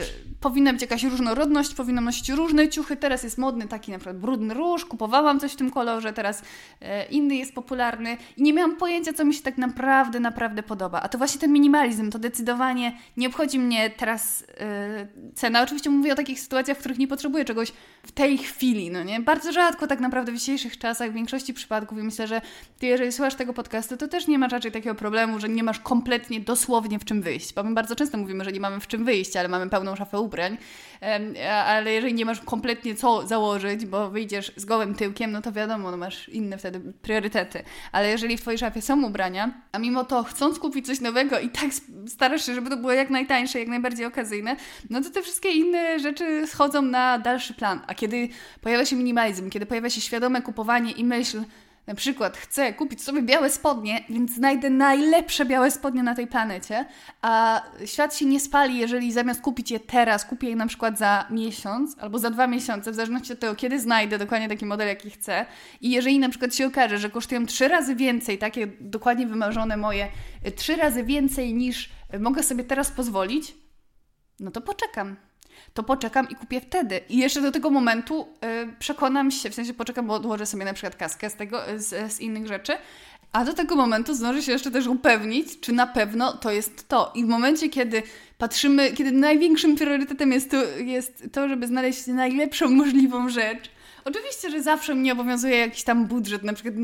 powinna być jakaś różnorodność, powinnam nosić różne ciuchy, teraz jest modny taki na przykład brudny róż, kupowałam coś w tym kolorze, że teraz e, inny jest popularny i nie miałam pojęcia, co mi się tak naprawdę, naprawdę podoba. A to właśnie ten minimalizm, to decydowanie nie obchodzi mnie teraz e, cena. Oczywiście mówię o takich sytuacjach, w których nie potrzebuję czegoś w tej chwili, no nie? Bardzo rzadko tak naprawdę w dzisiejszych czasach, w większości przypadków i myślę, że ty jeżeli słuchasz tego podcastu, to też nie masz raczej takiego problemu, że nie masz kompletnie dosłownie w czym wyjść. Bo my bardzo często mówimy, że nie mamy w czym wyjść, ale mamy pełną szafę ubrań. Ale jeżeli nie masz kompletnie co założyć, bo wyjdziesz z gołym tyłkiem, no to wiadomo, no masz inne wtedy priorytety. Ale jeżeli w Twojej szafie są ubrania, a mimo to chcąc kupić coś nowego i tak starasz się, żeby to było jak najtańsze, jak najbardziej okazyjne, no to te wszystkie inne rzeczy schodzą na dalszy plan. A kiedy pojawia się minimalizm, kiedy pojawia się świadome kupowanie i myśl, na przykład chcę kupić sobie białe spodnie, więc znajdę najlepsze białe spodnie na tej planecie, a świat się nie spali, jeżeli zamiast kupić je teraz, kupię je na przykład za miesiąc albo za dwa miesiące, w zależności od tego, kiedy znajdę dokładnie taki model, jaki chcę. I jeżeli na przykład się okaże, że kosztują trzy razy więcej, takie dokładnie wymarzone moje, trzy razy więcej niż mogę sobie teraz pozwolić, no to poczekam to poczekam i kupię wtedy. I jeszcze do tego momentu y, przekonam się, w sensie poczekam, bo odłożę sobie na przykład kaskę z tego, z, z innych rzeczy, a do tego momentu zdążę się jeszcze też upewnić, czy na pewno to jest to. I w momencie, kiedy patrzymy, kiedy największym priorytetem jest to, jest to żeby znaleźć najlepszą możliwą rzecz, Oczywiście, że zawsze mnie obowiązuje jakiś tam budżet. Na przykład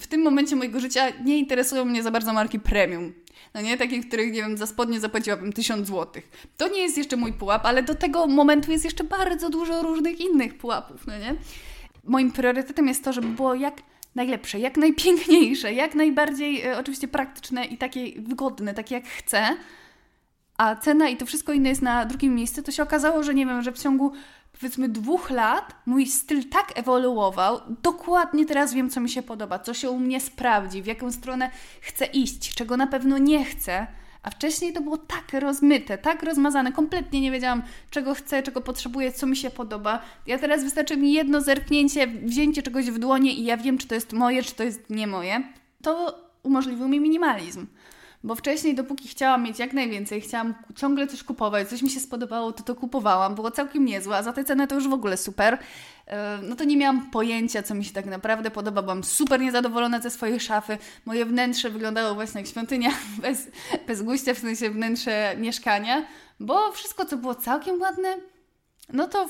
w tym momencie mojego życia nie interesują mnie za bardzo marki premium. No nie, takie, których, nie wiem, za spodnie zapłaciłabym 1000 zł. To nie jest jeszcze mój pułap, ale do tego momentu jest jeszcze bardzo dużo różnych innych pułapów, no nie? Moim priorytetem jest to, żeby było jak najlepsze, jak najpiękniejsze, jak najbardziej e, oczywiście praktyczne i takie wygodne, takie jak chcę. A cena i to wszystko inne jest na drugim miejscu, to się okazało, że nie wiem, że w ciągu powiedzmy dwóch lat mój styl tak ewoluował, dokładnie teraz wiem, co mi się podoba, co się u mnie sprawdzi, w jaką stronę chcę iść, czego na pewno nie chcę. A wcześniej to było tak rozmyte, tak rozmazane, kompletnie nie wiedziałam, czego chcę, czego potrzebuję, co mi się podoba. Ja teraz wystarczy mi jedno zerknięcie, wzięcie czegoś w dłonie i ja wiem, czy to jest moje, czy to jest nie moje. To umożliwił mi minimalizm. Bo wcześniej, dopóki chciałam mieć jak najwięcej, chciałam ciągle coś kupować, coś mi się spodobało, to to kupowałam, było całkiem niezłe, a za tę cenę to już w ogóle super. E, no to nie miałam pojęcia, co mi się tak naprawdę podoba. Byłam super niezadowolona ze swojej szafy. Moje wnętrze wyglądało właśnie jak świątynia bez, bez guścia, w sensie wnętrze mieszkania, bo wszystko, co było całkiem ładne, no to,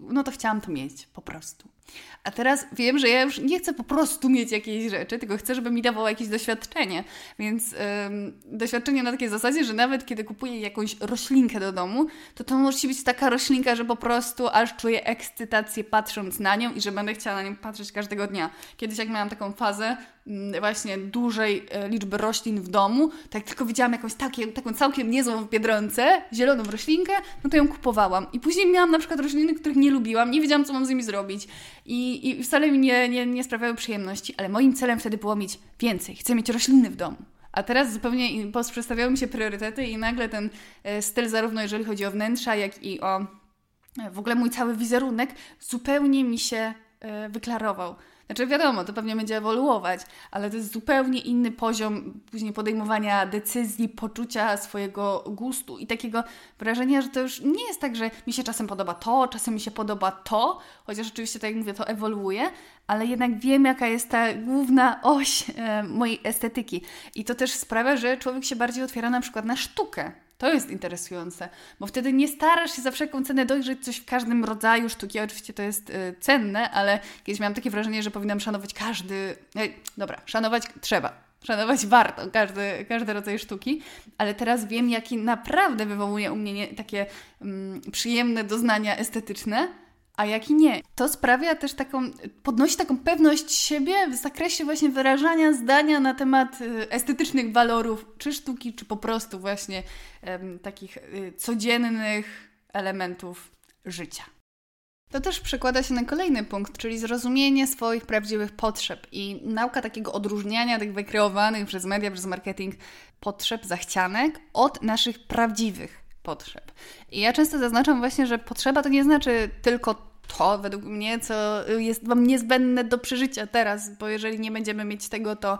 no to chciałam to mieć po prostu. A teraz wiem, że ja już nie chcę po prostu mieć jakiejś rzeczy, tylko chcę, żeby mi dawało jakieś doświadczenie. Więc ym, doświadczenie na takiej zasadzie, że nawet kiedy kupuję jakąś roślinkę do domu, to to musi być taka roślinka, że po prostu aż czuję ekscytację patrząc na nią i że będę chciała na nią patrzeć każdego dnia. Kiedyś jak miałam taką fazę, Mm, właśnie dużej e, liczby roślin w domu, tak tylko widziałam jakąś takie, taką całkiem niezłą w Biedronce, zieloną roślinkę, no to ją kupowałam. I później miałam na przykład rośliny, których nie lubiłam, nie wiedziałam, co mam z nimi zrobić. I, i wcale mi nie, nie, nie sprawiały przyjemności, ale moim celem wtedy było mieć więcej. Chcę mieć rośliny w domu. A teraz zupełnie przestawiały mi się priorytety i nagle ten e, styl, zarówno jeżeli chodzi o wnętrza, jak i o e, w ogóle mój cały wizerunek, zupełnie mi się wyklarował. Znaczy wiadomo, to pewnie będzie ewoluować, ale to jest zupełnie inny poziom później podejmowania decyzji, poczucia swojego gustu i takiego wrażenia, że to już nie jest tak, że mi się czasem podoba to, czasem mi się podoba to, chociaż oczywiście, tak jak mówię, to ewoluuje, ale jednak wiem, jaka jest ta główna oś e, mojej estetyki. I to też sprawia, że człowiek się bardziej otwiera na przykład na sztukę. To jest interesujące, bo wtedy nie starasz się za wszelką cenę dojrzeć coś w każdym rodzaju sztuki. Oczywiście to jest y, cenne, ale kiedyś miałam takie wrażenie, że powinnam szanować każdy. Ej, dobra, szanować trzeba. Szanować warto każdy, każdy rodzaj sztuki, ale teraz wiem, jaki naprawdę wywołuje u mnie nie, takie mm, przyjemne doznania estetyczne a jaki nie. To sprawia też taką, podnosi taką pewność siebie w zakresie właśnie wyrażania zdania na temat y, estetycznych walorów, czy sztuki, czy po prostu właśnie takich y, codziennych elementów życia. To też przekłada się na kolejny punkt, czyli zrozumienie swoich prawdziwych potrzeb i nauka takiego odróżniania tych wykreowanych przez media, przez marketing potrzeb, zachcianek od naszych prawdziwych potrzeb. I ja często zaznaczam właśnie, że potrzeba to nie znaczy tylko to według mnie, co jest Wam niezbędne do przeżycia teraz, bo jeżeli nie będziemy mieć tego, to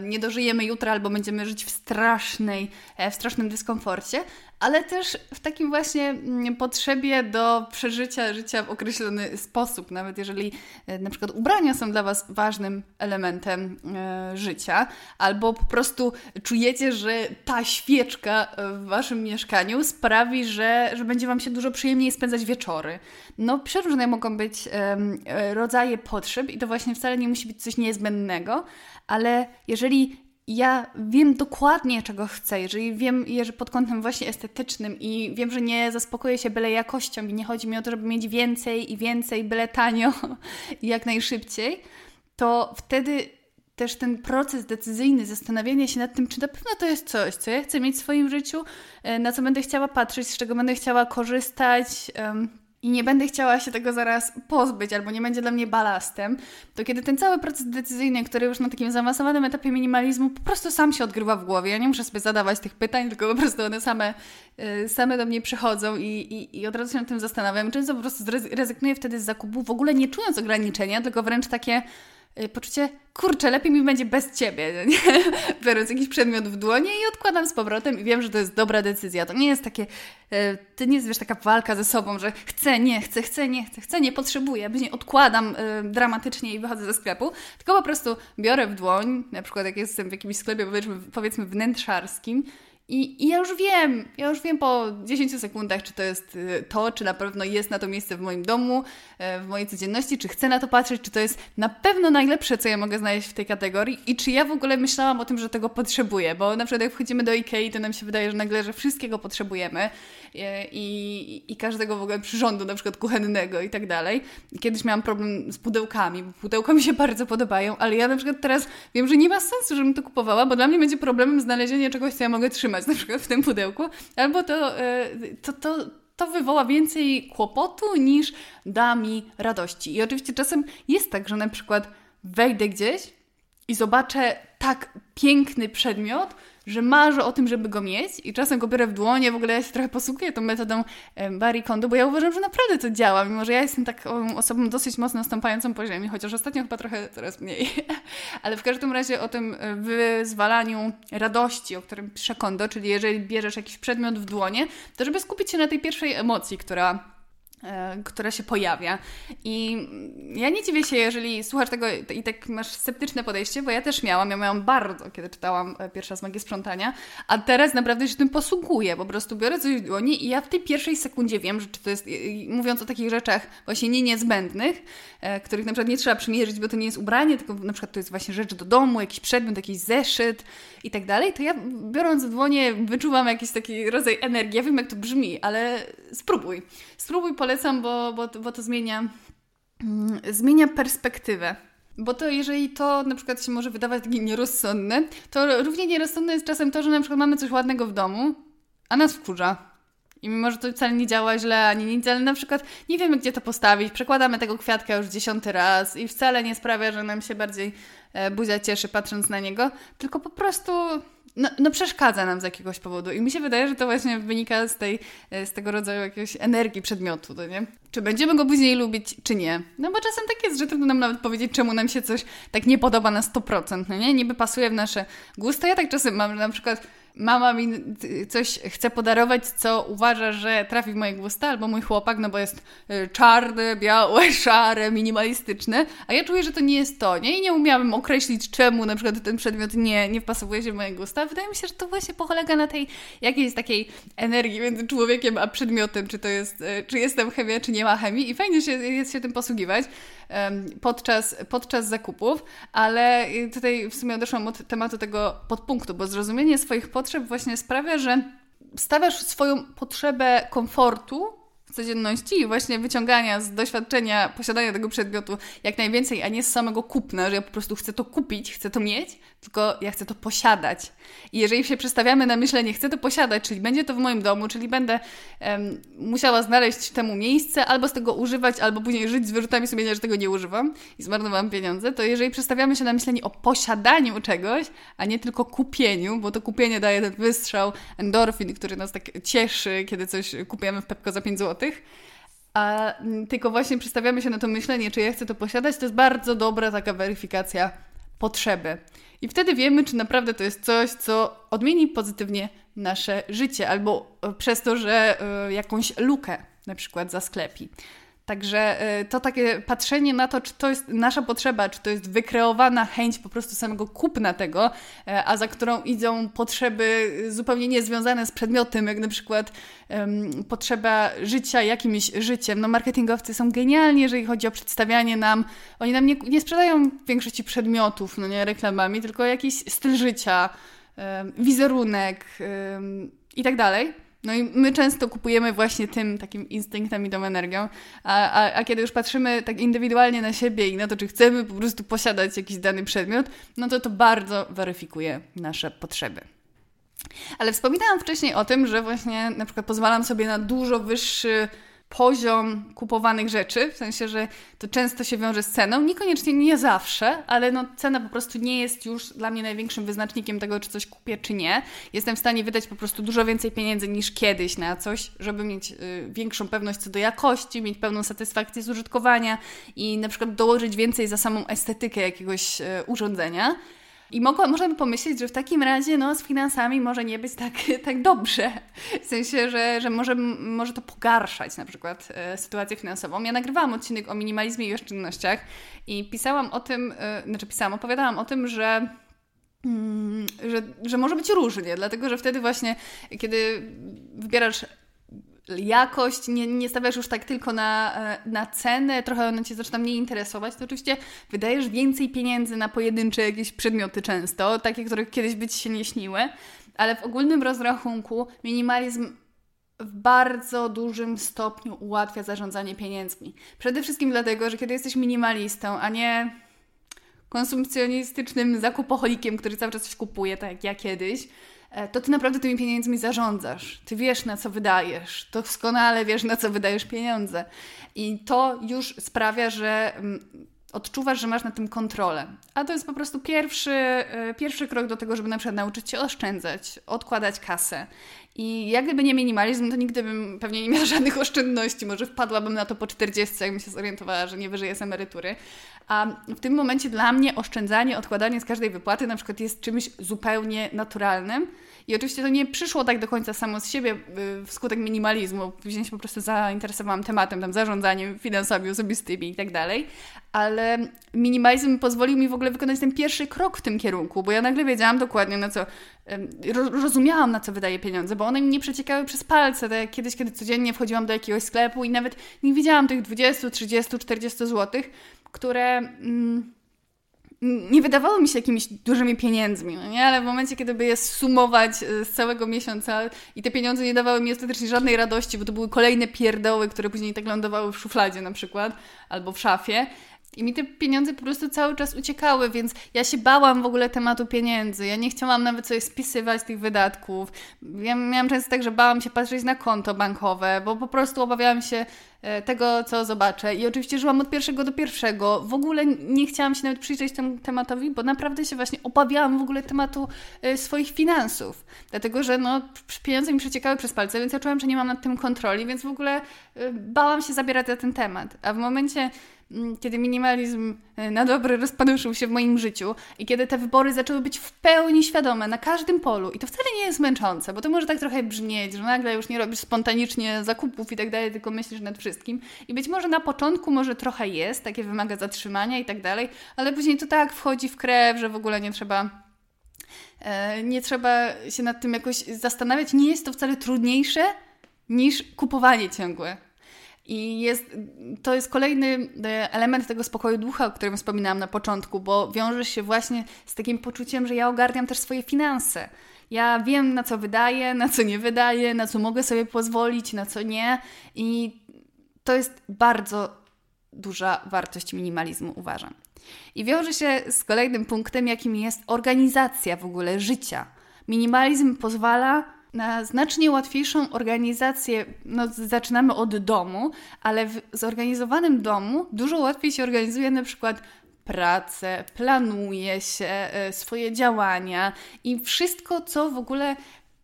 nie dożyjemy jutra albo będziemy żyć w strasznej, e, w strasznym dyskomforcie, ale też w takim właśnie mm, potrzebie do przeżycia życia w określony sposób, nawet jeżeli e, na przykład ubrania są dla Was ważnym elementem e, życia, albo po prostu czujecie, że ta świeczka w Waszym mieszkaniu sprawi, że, że będzie Wam się dużo przyjemniej spędzać wieczory. No, przeróżne mogą być e, rodzaje potrzeb i to właśnie wcale nie musi być coś niezbędnego, ale jeżeli ja wiem dokładnie, czego chcę, jeżeli wiem, że pod kątem właśnie estetycznym i wiem, że nie zaspokoję się byle jakością i nie chodzi mi o to, żeby mieć więcej i więcej, byle tanio i jak najszybciej, to wtedy też ten proces decyzyjny, zastanawiania się nad tym, czy na pewno to jest coś, co ja chcę mieć w swoim życiu, e, na co będę chciała patrzeć, z czego będę chciała korzystać, i nie będę chciała się tego zaraz pozbyć, albo nie będzie dla mnie balastem, to kiedy ten cały proces decyzyjny, który już na takim zaawansowanym etapie minimalizmu po prostu sam się odgrywa w głowie, ja nie muszę sobie zadawać tych pytań, tylko po prostu one same, y, same do mnie przychodzą i, i, i od razu się nad tym zastanawiam. Często po prostu rezygnuję wtedy z zakupu, w ogóle nie czując ograniczenia, tylko wręcz takie poczucie, kurczę, lepiej mi będzie bez ciebie, nie? biorąc jakiś przedmiot w dłonie i odkładam z powrotem i wiem, że to jest dobra decyzja. To nie jest takie, y, to nie jest wiesz, taka walka ze sobą, że chcę, nie chcę, chcę, nie chcę, chcę, nie potrzebuję, później odkładam y, dramatycznie i wychodzę ze sklepu, tylko po prostu biorę w dłoń, na przykład jak jestem w jakimś sklepie powiedzmy, powiedzmy wnętrzarskim i, I, ja już wiem, ja już wiem po 10 sekundach, czy to jest y, to, czy na pewno jest na to miejsce w moim domu, e, w mojej codzienności, czy chcę na to patrzeć, czy to jest na pewno najlepsze, co ja mogę znaleźć w tej kategorii i czy ja w ogóle myślałam o tym, że tego potrzebuję, bo na przykład jak wchodzimy do Ikei, to nam się wydaje, że nagle, że wszystkiego potrzebujemy e, i, i każdego w ogóle przyrządu, na przykład kuchennego i tak dalej. Kiedyś miałam problem z pudełkami, bo pudełka mi się bardzo podobają, ale ja na przykład teraz wiem, że nie ma sensu, żebym to kupowała, bo dla mnie będzie problemem znalezienie czegoś, co ja mogę trzymać na przykład w tym pudełku, albo to, e, to, to, to wywoła więcej kłopotu niż da mi radości. I oczywiście czasem jest tak, że na przykład wejdę gdzieś i zobaczę tak piękny przedmiot, że marzę o tym, żeby go mieć i czasem go biorę w dłonie, w ogóle ja się trochę posługuję tą metodą Barry Kondo, bo ja uważam, że naprawdę to działa, mimo że ja jestem taką osobą dosyć mocno stąpającą po ziemi, chociaż ostatnio chyba trochę coraz mniej. Ale w każdym razie o tym e, wyzwalaniu radości, o którym pisze Kondo, czyli jeżeli bierzesz jakiś przedmiot w dłonie, to żeby skupić się na tej pierwszej emocji, która która się pojawia. I ja nie dziwię się, jeżeli słuchasz tego i tak masz sceptyczne podejście, bo ja też miałam, ja miałam bardzo, kiedy czytałam e, pierwszy raz Magię Sprzątania, a teraz naprawdę się tym posługuję, po prostu biorę coś w dłoni i ja w tej pierwszej sekundzie wiem, że czy to jest, mówiąc o takich rzeczach właśnie nie niezbędnych, e, których na przykład nie trzeba przymierzyć, bo to nie jest ubranie, tylko na przykład to jest właśnie rzecz do domu, jakiś przedmiot, jakiś zeszyt i tak dalej, to ja biorąc w dłonie wyczuwam jakiś taki rodzaj energii, ja wiem jak to brzmi, ale spróbuj. Spróbuj polecam, bo, bo, bo to zmienia, mm, zmienia perspektywę. Bo to jeżeli to na przykład się może wydawać takie nierozsądne, to równie nierozsądne jest czasem to, że na przykład mamy coś ładnego w domu, a nas wkurza. I mimo, że to wcale nie działa źle ani nic, ale na przykład nie wiemy, gdzie to postawić, przekładamy tego kwiatka już dziesiąty raz i wcale nie sprawia, że nam się bardziej buzia cieszy patrząc na niego, tylko po prostu no, no, przeszkadza nam z jakiegoś powodu. I mi się wydaje, że to właśnie wynika z, tej, e, z tego rodzaju jakiejś energii przedmiotu, to nie? Czy będziemy go później lubić, czy nie? No bo czasem tak jest, że trudno nam nawet powiedzieć, czemu nam się coś tak nie podoba na 100%, no nie? Niby pasuje w nasze gusty. Ja tak czasem mam, że na przykład mama mi coś chce podarować, co uważa, że trafi w moje gusta, albo mój chłopak, no bo jest y, czarny, białe, szare, minimalistyczne, a ja czuję, że to nie jest to, nie? I nie umiałabym określić, czemu na przykład ten przedmiot nie, nie wpasowuje się w moje gusta. Wydaje mi się, że to właśnie polega na tej jakiejś takiej energii między człowiekiem a przedmiotem, czy to jest, y, czy jestem chemia, czy nie ma chemii i fajnie się, jest się tym posługiwać podczas, podczas zakupów, ale tutaj w sumie odeszłam od tematu tego podpunktu, bo zrozumienie swoich potrzeb właśnie sprawia, że stawiasz swoją potrzebę komfortu codzienności i właśnie wyciągania z doświadczenia posiadania tego przedmiotu jak najwięcej, a nie z samego kupna, że ja po prostu chcę to kupić, chcę to mieć, tylko ja chcę to posiadać. I jeżeli się przestawiamy na myślenie, chcę to posiadać, czyli będzie to w moim domu, czyli będę um, musiała znaleźć temu miejsce, albo z tego używać, albo później żyć z wyrzutami sumienia, że tego nie używam i zmarnowałam pieniądze, to jeżeli przestawiamy się na myślenie o posiadaniu czegoś, a nie tylko kupieniu, bo to kupienie daje ten wystrzał endorfin, który nas tak cieszy, kiedy coś kupujemy w Pepko za 5 zł, a tylko właśnie przestawiamy się na to myślenie, czy ja chcę to posiadać, to jest bardzo dobra taka weryfikacja potrzeby. I wtedy wiemy, czy naprawdę to jest coś, co odmieni pozytywnie nasze życie, albo e, przez to, że y, jakąś lukę na przykład zasklepi. Także y, to takie patrzenie na to, czy to jest nasza potrzeba, czy to jest wykreowana chęć po prostu samego kupna tego, y, a za którą idą potrzeby zupełnie niezwiązane z przedmiotem, jak na przykład um, potrzeba życia jakimś życiem. No marketingowcy są genialni, jeżeli chodzi o przedstawianie nam, oni nam nie, nie sprzedają większości przedmiotów, no nie reklamami, tylko jakiś styl życia, um, wizerunek um, i tak dalej. No i my często kupujemy właśnie tym takim instynktem i tą energią, a, a, a, kiedy już patrzymy tak indywidualnie na siebie i na to, czy chcemy po prostu posiadać jakiś dany przedmiot, no to to bardzo weryfikuje nasze potrzeby. Ale wspominałam wcześniej o tym, że właśnie na przykład pozwalam sobie na dużo wyższy poziom kupowanych rzeczy, w sensie, że to często się wiąże z ceną, niekoniecznie nie zawsze, ale no cena po prostu nie jest już dla mnie największym wyznacznikiem tego, czy coś kupię, czy nie. Jestem w stanie wydać po prostu dużo więcej pieniędzy niż kiedyś na coś, żeby mieć y, większą pewność co do jakości, mieć pełną satysfakcję z użytkowania i na przykład dołożyć więcej za samą estetykę jakiegoś y, urządzenia. I mogła, można by pomyśleć, że w takim razie no, z finansami może nie być tak, tak dobrze. W sensie, że, że może, może to pogarszać na przykład e, sytuację finansową. Ja nagrywałam odcinek o minimalizmie i oszczędnościach i pisałam o tym, e, znaczy pisałam, opowiadałam o tym, że mm, że, że może być różnie, dlatego że wtedy właśnie, kiedy wybierasz jakość, nie, nie stawiasz już tak tylko na, e, na cenę, trochę ona Cię zaczyna mniej interesować, to oczywiście wydajesz więcej pieniędzy na pojedyncze jakieś przedmioty często, takie, które kiedyś by Ci się nie śniły, ale w ogólnym rozrachunku minimalizm w bardzo dużym stopniu ułatwia zarządzanie pieniędzmi. Przede wszystkim dlatego, że kiedy jesteś minimalistą, a nie konsumpcjonistycznym zakupoholikiem, który cały czas coś kupuje, tak jak ja kiedyś, to ty naprawdę tymi pieniędzmi zarządzasz. Ty wiesz, na co wydajesz. Doskonale wiesz, na co wydajesz pieniądze. I to już sprawia, że mm, odczuwasz, że masz na tym kontrolę. A to jest po prostu pierwszy, e, pierwszy krok do tego, żeby na przykład nauczyć się oszczędzać, odkładać kasę. I jak gdyby nie minimalizm, to nigdy bym pewnie nie miała żadnych oszczędności. Może wpadłabym na to po 40, jakbym się zorientowała, że nie wyżyję z emerytury. A w tym momencie dla mnie oszczędzanie, odkładanie z każdej wypłaty na przykład jest czymś zupełnie naturalnym. I oczywiście to nie przyszło tak do końca samo z siebie y, wskutek minimalizmu. Później się po prostu zainteresowałam tematem, tam zarządzaniem finansami osobistymi i tak dalej. Ale minimalizm pozwolił mi w ogóle wykonać ten pierwszy krok w tym kierunku, bo ja nagle wiedziałam dokładnie na co, rozumiałam na co wydaję pieniądze, bo one mi nie przeciekały przez palce. Tak jak kiedyś, kiedy codziennie wchodziłam do jakiegoś sklepu i nawet nie widziałam tych 20, 30, 40 złotych, które mm, nie wydawały mi się jakimiś dużymi pieniędzmi, no nie? ale w momencie, kiedy by je sumować y, z całego miesiąca i te pieniądze nie dawały mi ostatecznie żadnej radości, bo to były kolejne pierdoły, które później tak lądowały w szufladzie na przykład, albo w szafie, i mi te pieniądze po prostu cały czas uciekały, więc ja się bałam w ogóle tematu pieniędzy. Ja nie chciałam nawet sobie spisywać tych wydatków. Ja miałam często tak, że bałam się patrzeć na konto bankowe, bo po prostu obawiałam się e, tego, co zobaczę. I oczywiście żyłam od pierwszego do pierwszego. W ogóle nie chciałam się nawet przyjrzeć temu tematowi, bo naprawdę się właśnie obawiałam w ogóle tematu e, swoich finansów. Dlatego, że no, pieniądze mi przeciekały przez palce, więc ja czułam, że nie mam nad tym kontroli, więc w ogóle e, bałam się zabierać za ten temat. A w momencie kiedy minimalizm e, na dobre rozpaduszył się w moim życiu i kiedy te wybory zaczęły być w pełni świadome na każdym polu i to wcale nie jest męczące, bo to może tak trochę brzmieć, że nagle już nie robisz spontanicznie zakupów i tak dalej, tylko myślisz nad wszystkim i być może na początku może trochę jest, takie wymaga zatrzymania i tak dalej, ale później to tak wchodzi w krew, że w ogóle nie trzeba e, nie trzeba się nad tym jakoś zastanawiać, nie jest to wcale trudniejsze niż kupowanie ciągłe. I jest, to jest kolejny e, element tego spokoju ducha, o którym wspominałam na początku, bo wiąże się właśnie z takim poczuciem, że ja ogarniam też swoje finanse. Ja wiem, na co wydaję, na co nie wydaję, na co mogę sobie pozwolić, na co nie. I to jest bardzo duża wartość minimalizmu, uważam. I wiąże się z kolejnym punktem, jakim jest organizacja w ogóle życia. Minimalizm pozwala na znacznie łatwiejszą organizację, no zaczynamy od domu, ale w zorganizowanym domu dużo łatwiej się organizuje na przykład pracę, planuje się e, swoje działania i wszystko, co w ogóle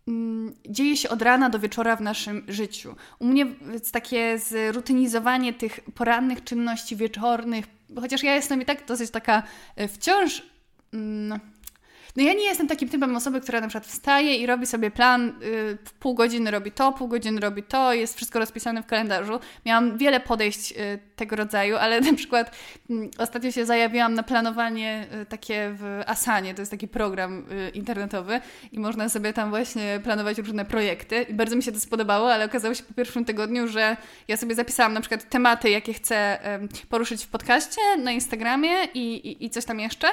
mm, dzieje się od rana do wieczora w naszym życiu. U mnie takie zrutynizowanie tych porannych czynności wieczornych, chociaż ja jestem i tak dosyć taka e, wciąż Mm, no ja nie jestem takim typem osoby, która na przykład wstaje i robi sobie plan, yy, pół godziny robi to, pół godziny robi to, jest wszystko rozpisane w kalendarzu. Miałam wiele podejść yy, tego rodzaju, ale na przykład yy, ostatnio się zajawiłam na planowanie y, takie w Asanie, to jest taki program y, internetowy i można sobie tam właśnie planować różne projekty. I bardzo mi się to spodobało, ale okazało się po pierwszym tygodniu, że ja sobie zapisałam na przykład tematy, jakie chcę poruszyć w podcaście, na Instagramie i, i, i coś tam jeszcze.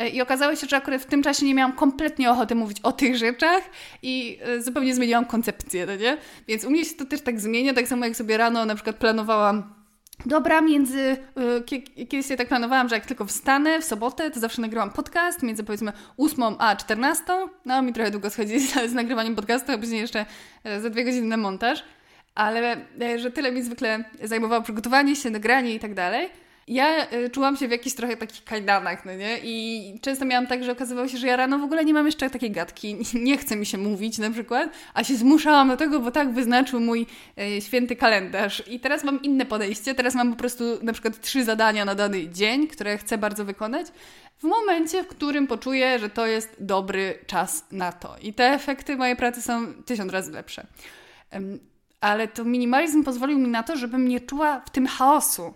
Y, i okazało się, że akurat w tym czasie nie miałam kompletnie ochoty mówić o tych rzeczach i e, zupełnie zmieniłam koncepcję, no nie? Więc u mnie się to też tak zmienia, tak samo jak sobie rano na przykład planowałam Dobra, między. E, kiedyś sobie tak planowałam, że jak tylko wstanę w sobotę, to zawsze nagrywam podcast między powiedzmy 8 a 14. No, mi trochę długo schodzi z, z nagrywaniem podcastu, a później jeszcze e, za dwie godziny na montaż. Ale że tyle mi zwykle zajmowało przygotowanie się, nagranie i tak dalej. Ja y, czułam się w jakichś trochę takich kajdanach, no nie? I często miałam tak, że okazywało się, że ja rano w ogóle nie mam jeszcze takiej gadki, nie chce mi się mówić na przykład, a się zmuszałam do tego, bo tak wyznaczył mój y, święty kalendarz. I teraz mam inne podejście, teraz mam po prostu na przykład trzy zadania na dany dzień, które chcę bardzo wykonać, w momencie, w którym poczuję, że to jest dobry czas na to. I te efekty mojej pracy są tysiąc razy lepsze. Ale to minimalizm pozwolił mi na to, żebym nie czuła w tym chaosu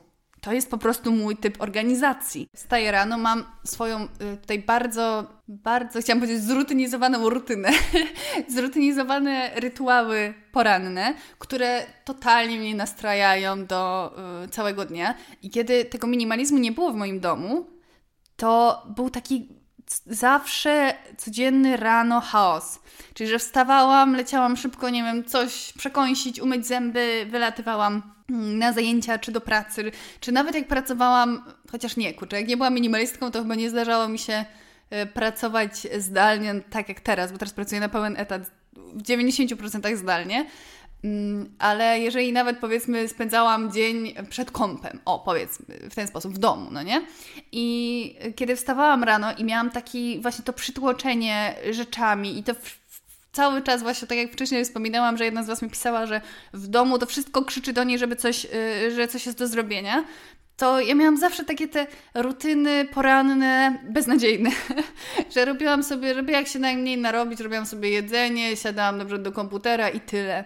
to jest po prostu mój typ organizacji. Wstaję rano, mam swoją y, tutaj bardzo, bardzo, chciałam powiedzieć, zrutynizowaną rutynę, zrutynizowane rytuały poranne, które totalnie mnie nastrajają do y, całego dnia. I kiedy tego minimalizmu nie było w moim domu, to był taki zawsze codzienny rano chaos. Czyli, że wstawałam, leciałam szybko, nie wiem, coś przekąsić, umyć zęby, wylatywałam na zajęcia, czy do pracy, czy nawet jak pracowałam, chociaż nie, kurczę, jak nie byłam minimalistką, to chyba nie zdarzało mi się e, pracować zdalnie tak jak teraz, bo teraz pracuję na pełen etat w 90% zdalnie, Mm, ale jeżeli nawet powiedzmy spędzałam dzień przed kąpem, o powiedzmy w ten sposób, w domu, no nie? I kiedy wstawałam rano i miałam taki właśnie to przytłoczenie rzeczami i to cały czas właśnie, tak jak wcześniej wspominałam, że jedna z Was mi pisała, że w domu to wszystko krzyczy do niej, żeby coś, y, że coś jest do zrobienia, to ja miałam zawsze takie te rutyny poranne, beznadziejne, że robiłam sobie, żeby jak się najmniej narobić, robiłam sobie jedzenie, siadałam dobrze do komputera i tyle.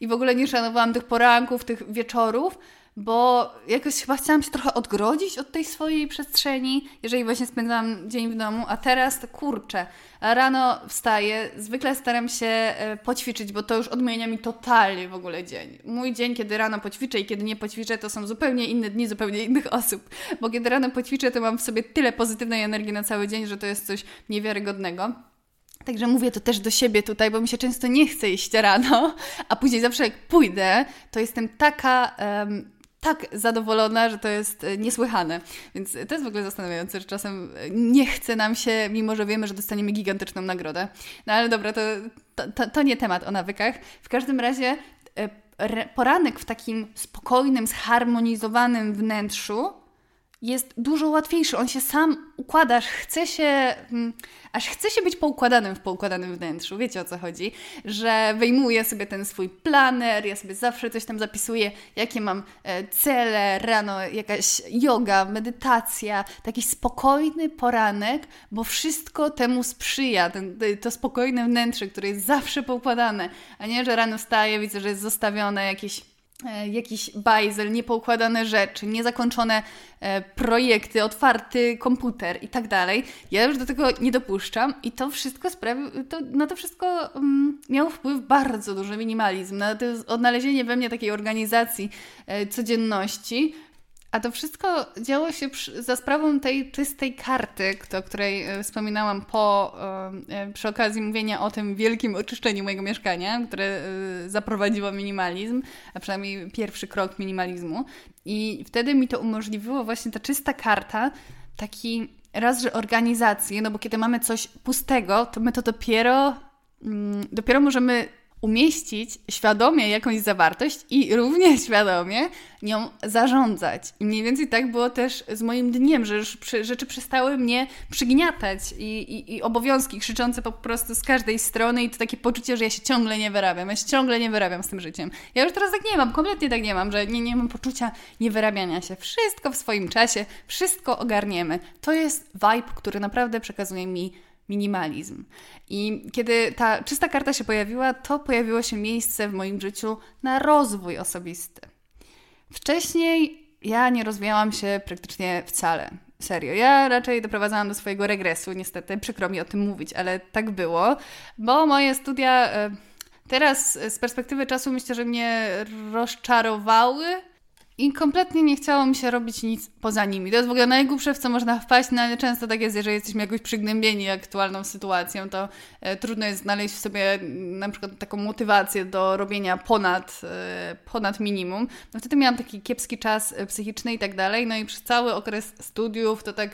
I w ogóle nie szanowałam tych poranków, tych wieczorów, bo jakoś chyba chciałam się trochę odgrodzić od tej swojej przestrzeni, jeżeli właśnie spędzałam dzień w domu, a teraz to kurczę, rano wstaję, zwykle staram się e, poćwiczyć, bo to już odmienia mi totalnie w ogóle dzień. Mój dzień, kiedy rano poćwiczę i kiedy nie poćwiczę, to są zupełnie inne dni, zupełnie innych osób, bo kiedy rano poćwiczę, to mam w sobie tyle pozytywnej energii na cały dzień, że to jest coś niewiarygodnego. Także mówię to też do siebie tutaj, bo mi się często nie chce iść rano, a później zawsze jak pójdę, to jestem taka, um, tak zadowolona, że to jest e, niesłychane. Więc to jest w ogóle zastanawiające, że czasem nie chce nam się, mimo że wiemy, że dostaniemy gigantyczną nagrodę. No ale dobra, to, to, to nie temat o nawykach. W każdym razie e, poranek w takim spokojnym, zharmonizowanym wnętrzu jest dużo łatwiejszy. On się sam układa, aż chce się, mm, aż chce się być poukładanym w poukładanym wnętrzu. Wiecie o co chodzi? Że wyjmuję sobie ten swój planer, ja sobie zawsze coś tam zapisuję, jakie mam e, cele, rano jakaś yoga, medytacja, taki spokojny poranek, bo wszystko temu sprzyja. Ten, to spokojne wnętrze, które jest zawsze poukładane, a nie, że rano wstaję, widzę, że jest zostawione jakieś jakiś bajzel, niepoukładane rzeczy, niezakończone e, projekty, otwarty komputer i tak dalej. Ja już do tego nie dopuszczam i to wszystko sprawi, to, na to wszystko um, miał wpływ bardzo duży minimalizm, na to odnalezienie we mnie takiej organizacji e, codzienności, a to wszystko działo się przy, za sprawą tej czystej karty, o której e, wspominałam po, e, przy okazji mówienia o tym wielkim oczyszczeniu mojego mieszkania, które e, zaprowadziło minimalizm, a przynajmniej pierwszy krok minimalizmu. I wtedy mi to umożliwiło właśnie ta czysta karta, taki raz, że organizację, no bo kiedy mamy coś pustego, to my to dopiero, mm, dopiero możemy umieścić świadomie jakąś zawartość i równie świadomie nią zarządzać. I mniej więcej tak było też z moim dniem, że już rzeczy przestały mnie przygniatać i, i, i, obowiązki krzyczące po prostu z każdej strony i to takie poczucie, że ja się ciągle nie wyrabiam, ja się ciągle nie wyrabiam z tym życiem. Ja już teraz tak nie mam, kompletnie tak nie mam, że nie, nie mam poczucia niewyrabiania się. Wszystko w swoim czasie, wszystko ogarniemy. To jest vibe, który naprawdę przekazuje mi minimalizm. I kiedy ta czysta karta się pojawiła, to pojawiło się miejsce w moim życiu na rozwój osobisty. Wcześniej ja nie rozwijałam się praktycznie wcale. Serio, ja raczej doprowadzałam do swojego regresu, niestety, przykro mi o tym mówić, ale tak było, bo moje studia e, teraz z perspektywy czasu myślę, że mnie rozczarowały, i kompletnie nie chciało mi się robić nic poza nimi. To jest w ogóle najgłupsze, w co można wpaść, no ale często tak jest, jeżeli jesteśmy jakoś przygnębieni aktualną sytuacją, to e, trudno jest znaleźć w sobie mm, na przykład taką motywację do robienia ponad, e, ponad minimum. No wtedy miałam taki kiepski czas e, psychiczny i tak dalej, no i przez cały okres studiów to tak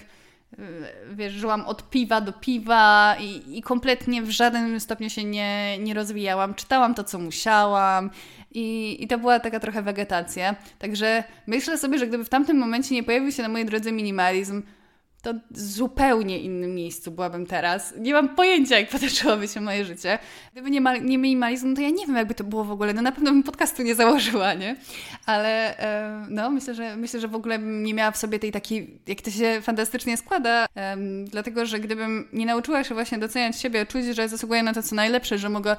wiesz, żyłam od piwa do piwa i, i kompletnie w żadnym stopniu się nie, nie rozwijałam. Czytałam to, co musiałam i, I to była taka trochę wegetacja. Także myślę sobie, że gdyby w tamtym momencie nie pojawił się na mojej drodze minimalizm, to zupełnie innym miejscu byłabym teraz. Nie mam pojęcia, jak potoczyłoby się moje życie. Gdyby nie, ma, nie minimalizm, to ja nie wiem, jakby to było w ogóle. No na pewno bym podcastu nie założyła, nie? Ale no, myślę, że myślę, że w ogóle bym nie miała w sobie tej takiej, jak to się fantastycznie składa, dlatego, że gdybym nie nauczyła się właśnie doceniać siebie, czuć, że zasługuję na to, co najlepsze, że mogę,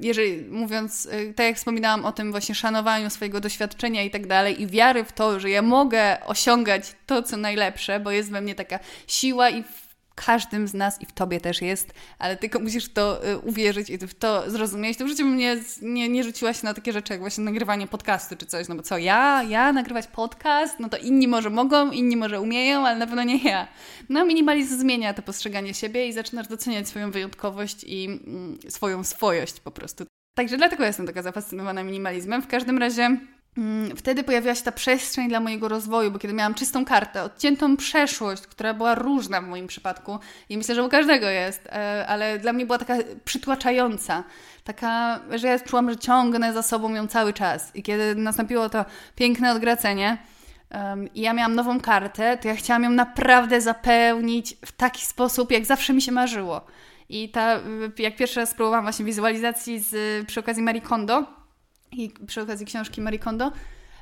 jeżeli mówiąc, e, tak jak wspominałam o tym właśnie szanowaniu swojego doświadczenia i tak dalej i wiary w to, że ja mogę osiągać to, co najlepsze, bo jest we mnie taka siła i w każdym z nas i w tobie też jest, ale tylko musisz to y, uwierzyć i w to zrozumieć. To w życiu mnie nie, nie rzuciła się na takie rzeczy jak właśnie nagrywanie podcastu czy coś, no bo co, ja, ja nagrywać podcast, no to inni może mogą, inni może umieją, ale na pewno nie ja. No minimalizm zmienia to postrzeganie siebie i zaczynasz doceniać swoją wyjątkowość i mm, swoją swojość po prostu. Także dlatego jestem taka zafascynowana minimalizmem. W każdym razie wtedy pojawiła się ta przestrzeń dla mojego rozwoju, bo kiedy miałam czystą kartę, odciętą przeszłość, która była różna w moim przypadku i myślę, że u każdego jest, e, ale dla mnie była taka przytłaczająca, taka, że ja czułam, że ciągnę za sobą ją cały czas. I kiedy nastąpiło to piękne odgracenie, um, i ja miałam nową kartę, to ja chciałam ją naprawdę zapełnić w taki sposób, jak zawsze mi się marzyło. I ta, jak pierwszy raz spróbowałam właśnie wizualizacji z, przy okazji Marie Kondo, i przy okazji książki Marie Kondo,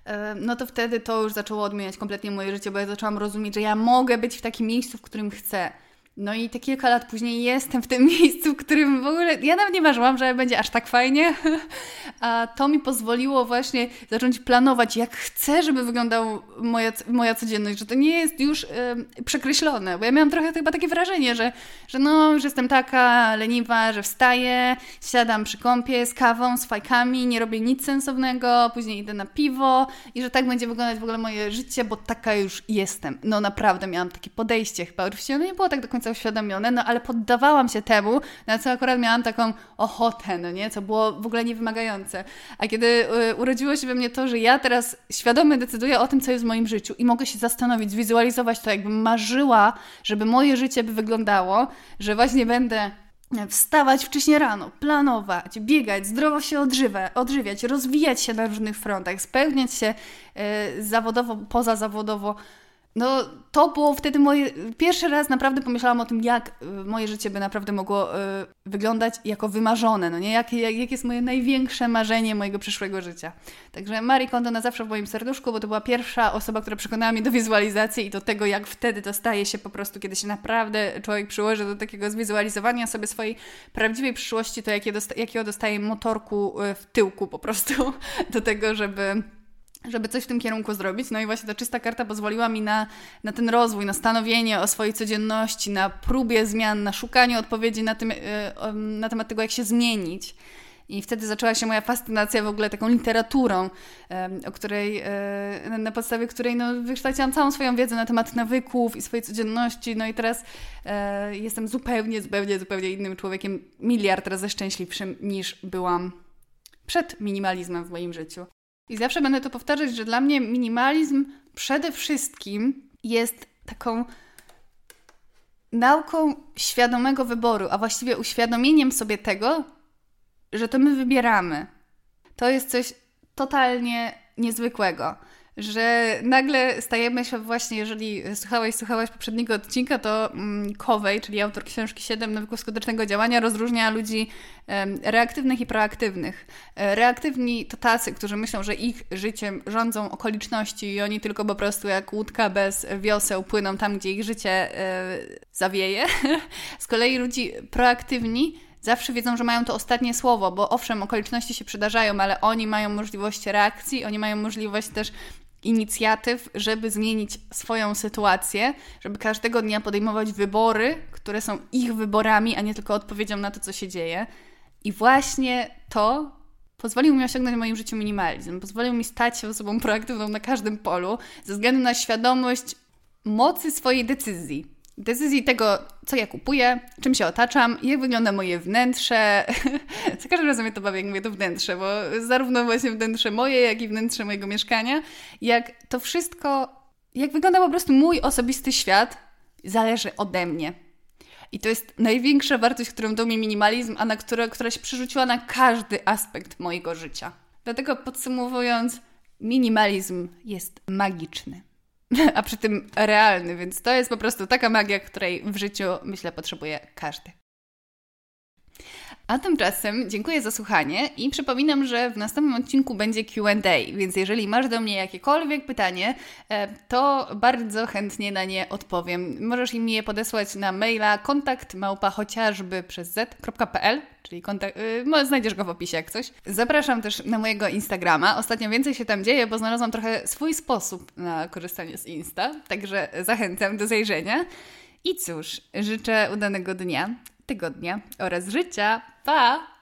e, no to wtedy to już zaczęło odmieniać kompletnie moje życie, bo ja zaczęłam rozumieć, że ja mogę być w takim miejscu, w którym chcę. No i te kilka lat później jestem w tym miejscu, w którym w ogóle ja nawet nie marzyłam, że będzie aż tak fajnie, a to mi pozwoliło właśnie zacząć planować, jak chcę, żeby wyglądała moja, moja codzienność, że to nie jest już y, przekreślone, bo ja miałam trochę chyba takie wrażenie, że, że no, że jestem taka leniwa, że wstaję, siadam przy kąpie z kawą, z fajkami, nie robię nic sensownego, później idę na piwo i że tak będzie wyglądać w ogóle moje życie, bo taka już jestem. No naprawdę miałam takie podejście chyba, oczywiście no nie było tak do końca końca uświadomione, no ale poddawałam się temu, na co akurat miałam taką ochotę, no nie, co było w ogóle niewymagające. A kiedy y, urodziło się we mnie to, że ja teraz świadomie decyduję o tym, co jest w moim życiu i mogę się zastanowić, zwizualizować to, jakbym marzyła, żeby moje życie by wyglądało, że właśnie będę wstawać wcześniej rano, planować, biegać, zdrowo się odżywa, odżywiać, rozwijać się na różnych frontach, spełniać się y, zawodowo, pozazawodowo, no, to było wtedy moje. Pierwszy raz naprawdę pomyślałam o tym, jak y, moje życie by naprawdę mogło y, wyglądać jako wymarzone. No nie? Jak, jak, jak jest moje największe marzenie mojego przyszłego życia. Także Marie Kondo na zawsze w moim serduszku, bo to była pierwsza osoba, która przekonała mnie do wizualizacji i do tego, jak wtedy to staje się po prostu, kiedy się naprawdę człowiek przyłoży do takiego zwizualizowania sobie swojej prawdziwej przyszłości, to jakie dosta dostaje motorku y, w tyłku po prostu do tego, żeby żeby coś w tym kierunku zrobić. No i właśnie ta czysta karta pozwoliła mi na, na ten rozwój, na stanowienie o swojej codzienności, na próbie zmian, na szukanie odpowiedzi na, tym, e, na temat tego, jak się zmienić. I wtedy zaczęła się moja fascynacja w ogóle taką literaturą, o której, e, na podstawie której no, wykształciłam całą swoją wiedzę na temat nawyków i swojej codzienności. No i teraz e, jestem zupełnie, zupełnie, zupełnie innym człowiekiem, miliard razy szczęśliwszym niż byłam przed minimalizmem w moim życiu. I zawsze będę to powtarzać, że dla mnie minimalizm przede wszystkim jest taką nauką świadomego wyboru, a właściwie uświadomieniem sobie tego, że to my wybieramy. To jest coś totalnie niezwykłego że nagle stajemy się właśnie, jeżeli słuchałeś, słuchałaś poprzedniego odcinka, to mm, Kowej, czyli autor książki 7 nawyków skutecznego działania, rozróżnia ludzi reaktywnych i proaktywnych. E, reaktywni to tacy, którzy myślą, że ich życiem rządzą okoliczności i oni tylko po prostu jak łódka bez wioseł płyną tam, gdzie ich życie e, zawieje. Z kolei ludzi proaktywni zawsze wiedzą, że mają to ostatnie słowo, bo owszem, okoliczności się przydarzają, ale oni mają możliwość reakcji, oni mają możliwość też inicjatyw, żeby zmienić swoją sytuację, żeby każdego dnia podejmować wybory, które są ich wyborami, a nie tylko odpowiedzią na to, co się dzieje. I właśnie to pozwolił mi osiągnąć w moim życiu minimalizm. Pozwolił mi stać się osobą proaktywną na każdym polu, ze względu na świadomość mocy swojej decyzji decyzji tego, co ja kupuję, czym się otaczam, jak wygląda moje wnętrze. Za każdym razem mnie to bawi, jak mówię to wnętrze, bo zarówno właśnie wnętrze moje, jak i wnętrze mojego mieszkania, jak to wszystko, jak wygląda po prostu mój osobisty świat, zależy ode mnie. I to jest największa wartość, którą dał mi minimalizm, a na które, która się przerzuciła na każdy aspekt mojego życia. Dlatego podsumowując, minimalizm jest magiczny a przy tym realny, więc to jest po prostu taka magia, której w życiu myślę potrzebuje każdy. A tymczasem dziękuję za słuchanie i przypominam, że w następnym odcinku będzie QA, więc jeżeli masz do mnie jakiekolwiek pytanie, e, to bardzo chętnie na nie odpowiem. Możesz mi je podesłać na maila kontakt małpa chociażby przez z.pl, czyli kontakt, yy, znajdziesz go w opisie jak coś. Zapraszam też na mojego Instagrama. Ostatnio więcej się tam dzieje, bo znalazłam trochę swój sposób na korzystanie z Insta, także zachęcam do zajrzenia. I cóż, życzę udanego dnia tygodnia oraz życia. Pa!